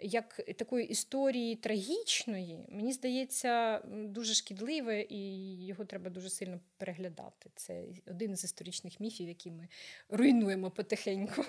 як такої історії трагічної, мені здається, дуже шкідливе, і його треба дуже сильно переглядати. Це один з історичних міфів, які ми руйнуємо потихеньку.